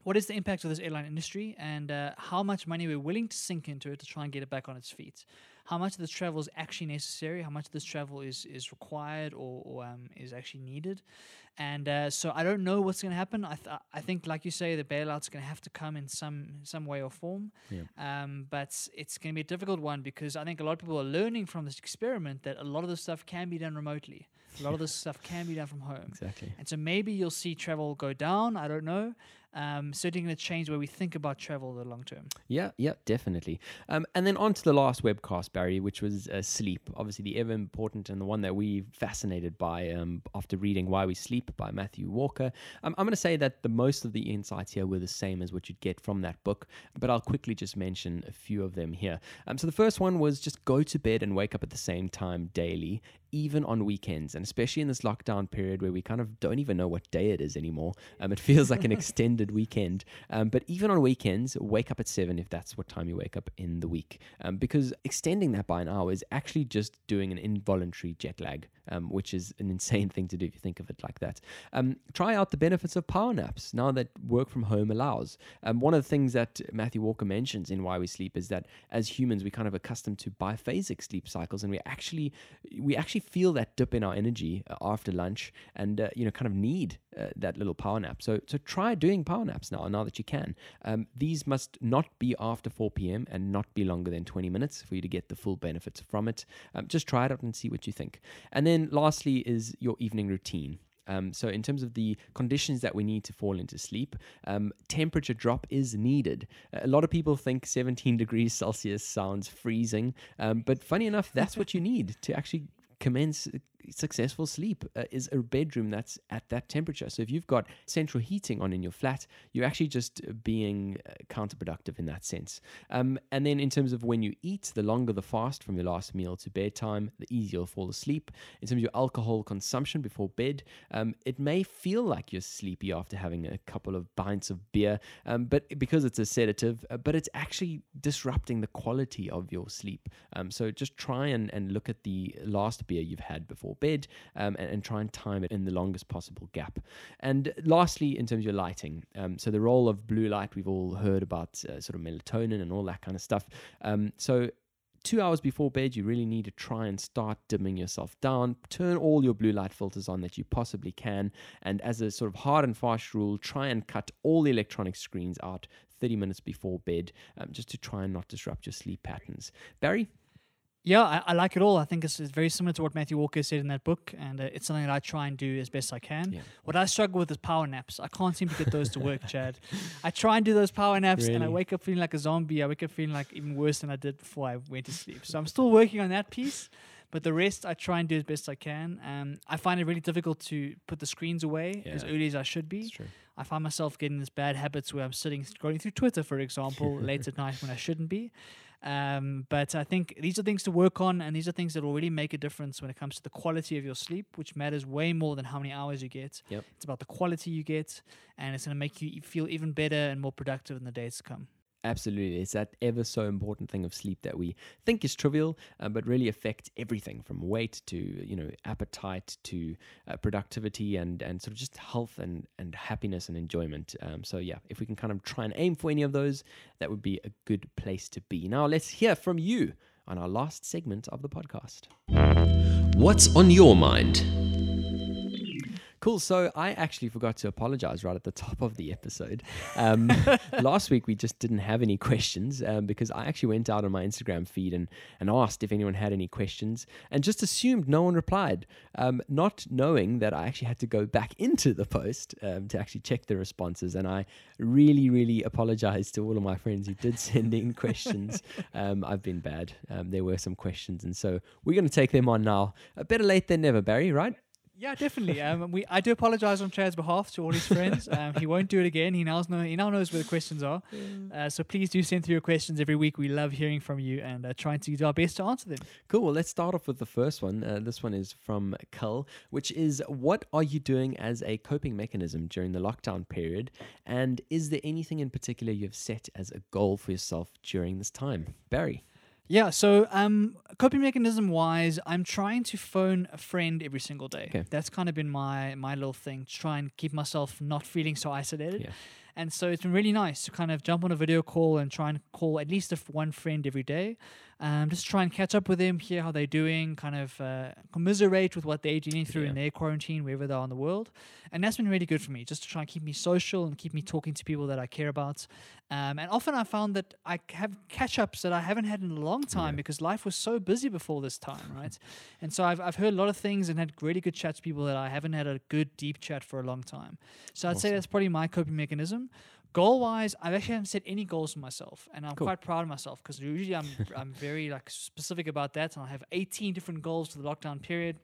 Speaker 2: what is the impact of this airline industry and uh, how much money we're willing to sink into it to try and get it back on its feet. How much of this travel is actually necessary? How much of this travel is is required or, or um, is actually needed? And uh, so I don't know what's going to happen. I th- I think, like you say, the bailout's going to have to come in some some way or form.
Speaker 1: Yeah.
Speaker 2: Um, but it's going to be a difficult one because I think a lot of people are learning from this experiment that a lot of this stuff can be done remotely. A lot of this stuff can be done from home.
Speaker 1: Exactly.
Speaker 2: And so maybe you'll see travel go down. I don't know. Um, certainly going to change where we think about travel in the long term.
Speaker 1: Yeah, yeah, definitely. Um, and then on to the last webcast, Barry, which was uh, sleep. Obviously, the ever important and the one that we fascinated by um, after reading Why We Sleep by Matthew Walker. Um, I'm going to say that the most of the insights here were the same as what you'd get from that book, but I'll quickly just mention a few of them here. Um, so the first one was just go to bed and wake up at the same time daily, even on weekends, and especially in this lockdown period where we kind of don't even know what day it is anymore. Um, it feels like an extended weekend. Um, but even on weekends, wake up at seven if that's what time you wake up in the week, um, because extending that by an hour is actually just doing an involuntary jet lag. Um, which is an insane thing to do if you think of it like that. Um, try out the benefits of power naps now that work from home allows. Um, one of the things that Matthew Walker mentions in Why We Sleep is that as humans, we're kind of accustomed to biphasic sleep cycles, and we actually we actually feel that dip in our energy uh, after lunch, and uh, you know kind of need uh, that little power nap. So so try doing power naps now. Now that you can, um, these must not be after 4 p.m. and not be longer than 20 minutes for you to get the full benefits from it. Um, just try it out and see what you think. And then lastly is your evening routine. Um, so, in terms of the conditions that we need to fall into sleep, um, temperature drop is needed. A lot of people think 17 degrees Celsius sounds freezing, um, but funny enough, that's what you need to actually commence successful sleep uh, is a bedroom that's at that temperature. So if you've got central heating on in your flat, you're actually just being uh, counterproductive in that sense. Um, and then in terms of when you eat, the longer the fast from your last meal to bedtime, the easier you'll fall asleep. In terms of your alcohol consumption before bed, um, it may feel like you're sleepy after having a couple of pints of beer, um, but because it's a sedative, uh, but it's actually disrupting the quality of your sleep. Um, so just try and, and look at the last beer you've had before bed um, and, and, try and time it in the longest possible gap. And lastly, in terms of your lighting, um, so the role of blue light, we've all heard about uh, sort of melatonin and all that kind of stuff. Um, so two hours before bed, you really need to try and start dimming yourself down. Turn all your blue light filters on that you possibly can. And as a sort of hard and fast rule, try and cut all the electronic screens out 30 minutes before bed um, just to try and not disrupt your sleep patterns. Barry?
Speaker 2: Yeah, I, I, like it all. I think it's, it's, very similar to what Matthew Walker said in that book, and uh, it's something that I try and do as best I can.
Speaker 1: Yeah.
Speaker 2: What I struggle with is power naps. I can't seem to get those to work, Chad. I try and do those power naps,
Speaker 1: really?
Speaker 2: and I wake up feeling like a zombie. I wake up feeling like even worse than I did before I went to sleep. So I'm still working on that piece, but the rest I try and do as best I can. Um, I find it really difficult to put the screens away
Speaker 1: Yeah.
Speaker 2: as early as I should be. I find myself getting these bad habits where I'm sitting scrolling through Twitter, for example, late at night when I shouldn't be. Um, but I think these are things to work on, and these are things that will really make a difference when it comes to the quality of your sleep, which matters way more than how many hours you get.
Speaker 1: Yep.
Speaker 2: It's about the quality you get, and it's going to make you feel even better and more productive in the days to come.
Speaker 1: Absolutely. It's that ever so important thing of sleep that we think is trivial, uh, but really affects everything from weight to, you know, appetite to uh, productivity and, and sort of just health and, and happiness and enjoyment. Um, so, yeah, if we can kind of try and aim for any of those, that would be a good place to be. Now, let's hear from you on our last segment of the podcast.
Speaker 4: What's on your mind?
Speaker 1: Cool. So I actually forgot to apologize right at the top of the episode. Um, last week we just didn't have any questions um, because I actually went out on my Instagram feed and, and asked if anyone had any questions and just assumed no one replied, um, not knowing that I actually had to go back into the post um, to actually check the responses. And I really, really apologize to all of my friends who did send in questions. Um, I've been bad. Um, there were some questions. And so we're going to take them on now. Uh, better late than never, Barry, right?
Speaker 2: Yeah, definitely. Um, we I do apologize on Chad's behalf to all his friends. Um, he won't do it again. He now know he now knows where the questions are. Uh, so please do send through your questions every week. We love hearing from you and uh, trying to do our best to answer them.
Speaker 1: Cool. Well, let's start off with the first one. Uh, this one is from Cull, which is What are you doing as a coping mechanism during the lockdown period? And is there anything in particular you've set as a goal for yourself during this time? Barry.
Speaker 2: Yeah, so um, coping mechanism wise, I'm trying to phone a friend every single day.
Speaker 1: Okay.
Speaker 2: That's kind of been my my little thing to try and keep myself not feeling so isolated.
Speaker 1: Yeah.
Speaker 2: And so it's been really nice to kind of jump on a video call and try and call at least f- one friend every day. Um, just try and catch up with them, hear how they're doing, kind of uh, commiserate with what they're dealing through in their quarantine, wherever they are in the world. And that's been really good for me, just to try and keep me social and keep me talking to people that I care about. Um, and often I found that I have catch ups that I haven't had in a long time
Speaker 1: Yeah.
Speaker 2: because life was so busy before this time, right? and so I've, I've heard a lot of things and had really good chats with people that I haven't had a good, deep chat for a long time. So I'd say that's probably my coping mechanism. Goal wise, I actually haven't set any goals for myself, and I'm
Speaker 1: Cool.
Speaker 2: quite proud of myself because usually I'm I'm very like specific about that, and I have 18 different goals for the lockdown period.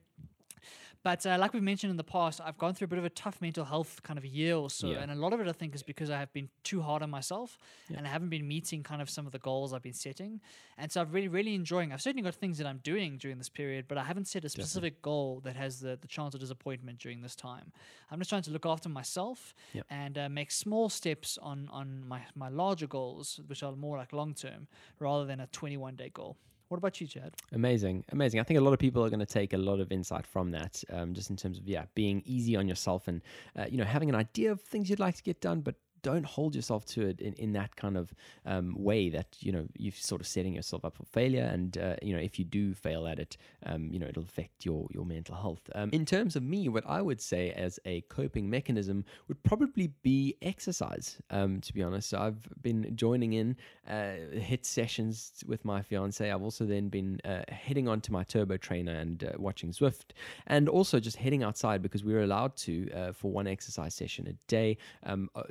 Speaker 2: But uh, like we've mentioned in the past, I've gone through a bit of a tough mental health kind of year or so,
Speaker 1: Yeah.
Speaker 2: and a lot of it I think is because I have been too hard on myself,
Speaker 1: Yeah.
Speaker 2: and I haven't been meeting kind of some of the goals I've been setting. And so I'm really, really enjoying. I've certainly got things that I'm doing during this period, but I haven't set a specific goal that has the the chance of disappointment during this time. I'm just trying to look after myself
Speaker 1: Yep.
Speaker 2: and uh, make small steps on on my my larger goals, which are more like long term, rather than a 21 day goal. What about you, Chad?
Speaker 1: Amazing, amazing. I think a lot of people are going to take a lot of insight from that, um, just in terms of yeah, being easy on yourself and uh, you know having an idea of things you'd like to get done, but don't hold yourself to it in, in that kind of um, way that you know you're sort of setting yourself up for failure. And uh, you know if you do fail at it, um, you know it'll affect your your mental health. Um, in terms of me, what I would say as a coping mechanism would probably be exercise. Um, to be honest, so I've been joining in uh, HIIT sessions with my fiance. I've also then been uh, heading onto my turbo trainer and uh, watching Zwift, and also just heading outside because we were allowed to uh, for one exercise session a day, um, o-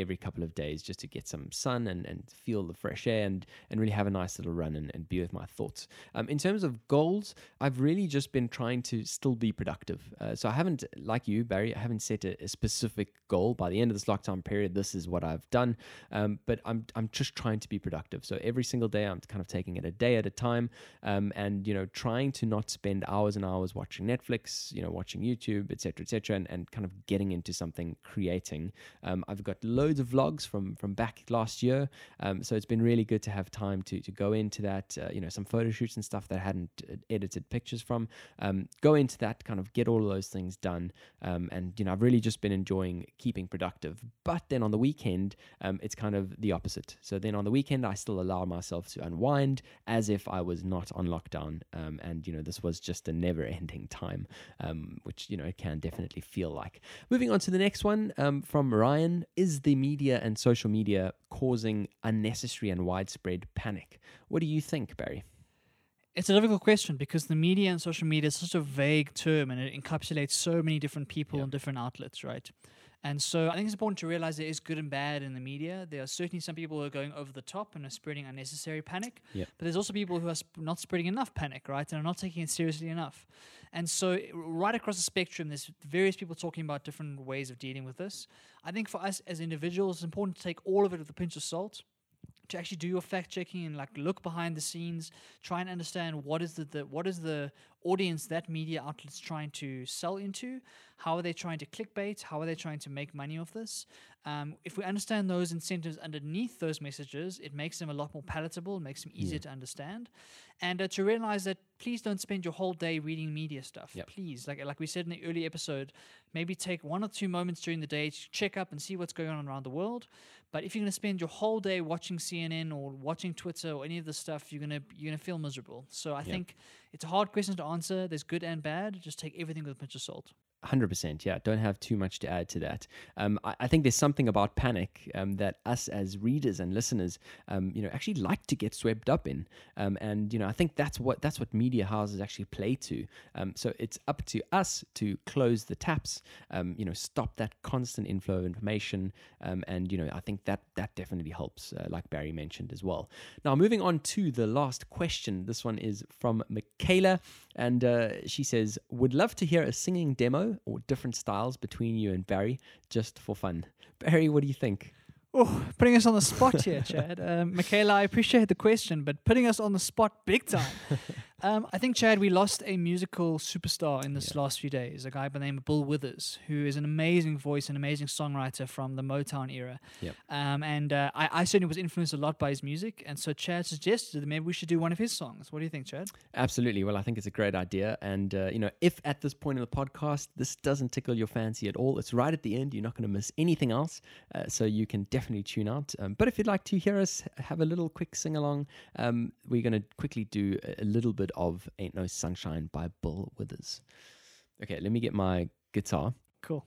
Speaker 1: every couple of days, just to get some sun and, and feel the fresh air and and really have a nice little run and, and be with my thoughts. Um, in terms of goals, I've really just been trying to still be productive. Uh, so I haven't, like you, Barry, I haven't set a, a specific goal by the end of this lockdown period. This is what I've done, um, but I'm I'm just trying to be productive. So every single day, I'm kind of taking it a day at a time, um, and you know, trying to not spend hours and hours watching Netflix, you know, watching YouTube, etc., etc., and, and kind of getting into something creating. Um, I've got loads of vlogs from from back last year, um, so it's been really good to have time to to go into that. Uh, you know, some photo shoots and stuff that I hadn't uh, edited pictures from. Um, go into that, kind of get all of those things done, um, and you know, I've really just been enjoying keeping productive. But then on the weekend, um, it's kind of the opposite. So then on the weekend, I still allow myself to unwind as if I was not on lockdown, um, and you know, this was just a never-ending time, um, which you know it can definitely feel like. Moving on to the next one from Ryan: Is the media and social media causing unnecessary and widespread panic? What do you think, Barry?
Speaker 2: It's a difficult question because the media and social media is such a vague term and it encapsulates so many different people
Speaker 1: Yeah.
Speaker 2: and different outlets, right? And so I think it's important to realize there is good and bad in the media. There are certainly some people who are going over the top and are spreading unnecessary panic.
Speaker 1: Yeah.
Speaker 2: But there's also people who are sp- not spreading enough panic, right? And are not taking it seriously enough. And so, right across the spectrum, there's various people talking about different ways of dealing with this. I think for us as individuals, it's important to take all of it with a pinch of salt to actually do your fact checking and like look behind the scenes, try and understand what is the, the what is the audience that media outlets trying to sell into, how are they trying to clickbait, how are they trying to make money off this. Um, if we understand those incentives underneath those messages, it makes them a lot more palatable, makes them easier to understand, and uh, to realize that please don't spend your whole day reading media stuff.
Speaker 1: Yep.
Speaker 2: Please, like like we said in the early episode, maybe take one or two moments during the day to check up and see what's going on around the world. But if you're going to spend your whole day watching CNN or watching Twitter or any of this stuff, you're gonna you're gonna feel miserable. So I think it's a hard question to answer. There's good and bad. Just take everything with a pinch of salt.
Speaker 1: Hundred percent, yeah. Don't have too much to add to that. Um, I, I think there's something about panic um, that us as readers and listeners, um, you know, actually like to get swept up in, um, and you know, I think that's what that's what media houses actually play to. Um, so it's up to us to close the taps, um, you know, stop that constant inflow of information, um, and you know, I think that that definitely helps, uh, like Barry mentioned as well. Now, moving on to the last question. This one is from Michaela, and uh, she says, "Would love to hear a singing demo or different styles between you and Barry, just for fun. Barry, what do you think?
Speaker 2: Oh, putting us on the spot here, Chad. Um, Michaela, I appreciate the question, but putting us on the spot big time. um, I think, Chad, we lost a musical superstar in this last few days, a guy by the name of Bill Withers, who is an amazing voice, an amazing songwriter from the Motown era.
Speaker 1: Yep.
Speaker 2: Um, and uh, I, I certainly was influenced a lot by his music. And so Chad suggested that maybe we should do one of his songs. What do you think, Chad?
Speaker 1: Absolutely. Well, I think it's a great idea. And, uh, you know, if at this point in the podcast this doesn't tickle your fancy at all, it's right at the end. You're not going to miss anything else. Uh, so you can definitely tune out. Um, but if you'd like to hear us have a little quick sing along, um, we're going to quickly do a little bit of Ain't No Sunshine by Bill Withers. Okay, let me get my guitar.
Speaker 2: Cool.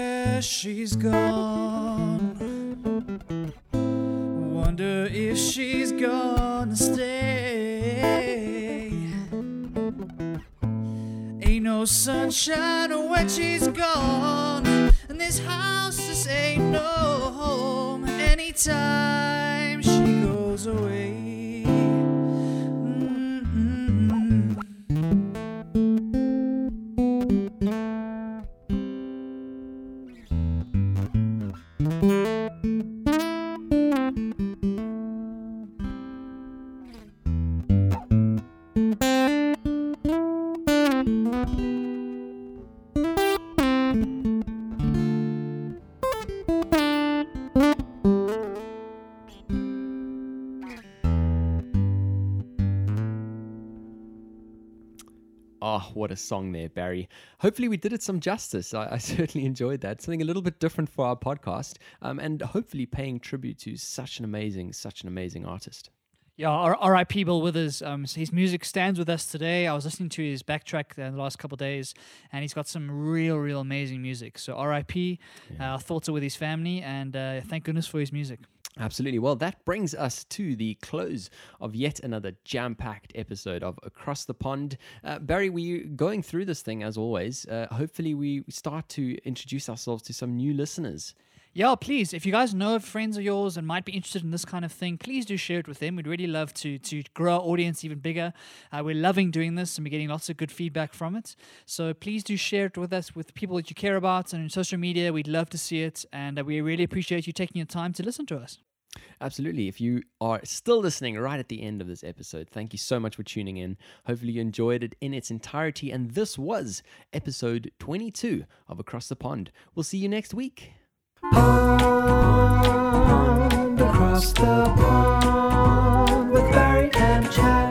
Speaker 2: she's gone. Wonder if she's gonna stay. Ain't no sunshine when she's gone. And this house just ain't no home anytime she goes away.
Speaker 1: What a song there, Barry. Hopefully, we did it some justice. I, I certainly enjoyed that. Something a little bit different for our podcast, um, and hopefully paying tribute to such an amazing, such an amazing artist.
Speaker 2: Yeah, R- R.I.P. Bill Withers. Um, his music stands with us today. I was listening to his backtrack uh, the last couple of days, and he's got some real, real amazing music. So R.I.P. Uh, our thoughts are with his family, and uh, thank goodness for his music.
Speaker 1: Absolutely. Well, that brings us to the close of yet another jam packed episode of Across the Pond. Uh, Barry, we're going through this thing as always. Uh, hopefully, we start to introduce ourselves to some new listeners.
Speaker 2: Yeah, please. If you guys know of friends of yours and might be interested in this kind of thing, please do share it with them. We'd really love to to grow our audience even bigger. Uh, we're loving doing this and we're getting lots of good feedback from it. So please do share it with us with people that you care about and in social media. We'd love to see it, and uh, we really appreciate you taking your time to listen to us.
Speaker 1: Absolutely. If you are still listening right at the end of this episode, thank you so much for tuning in. Hopefully, you enjoyed it in its entirety. And this was episode 22 of Across the Pond. We'll see you next week.
Speaker 3: Pond across the pond with Barry and Chad.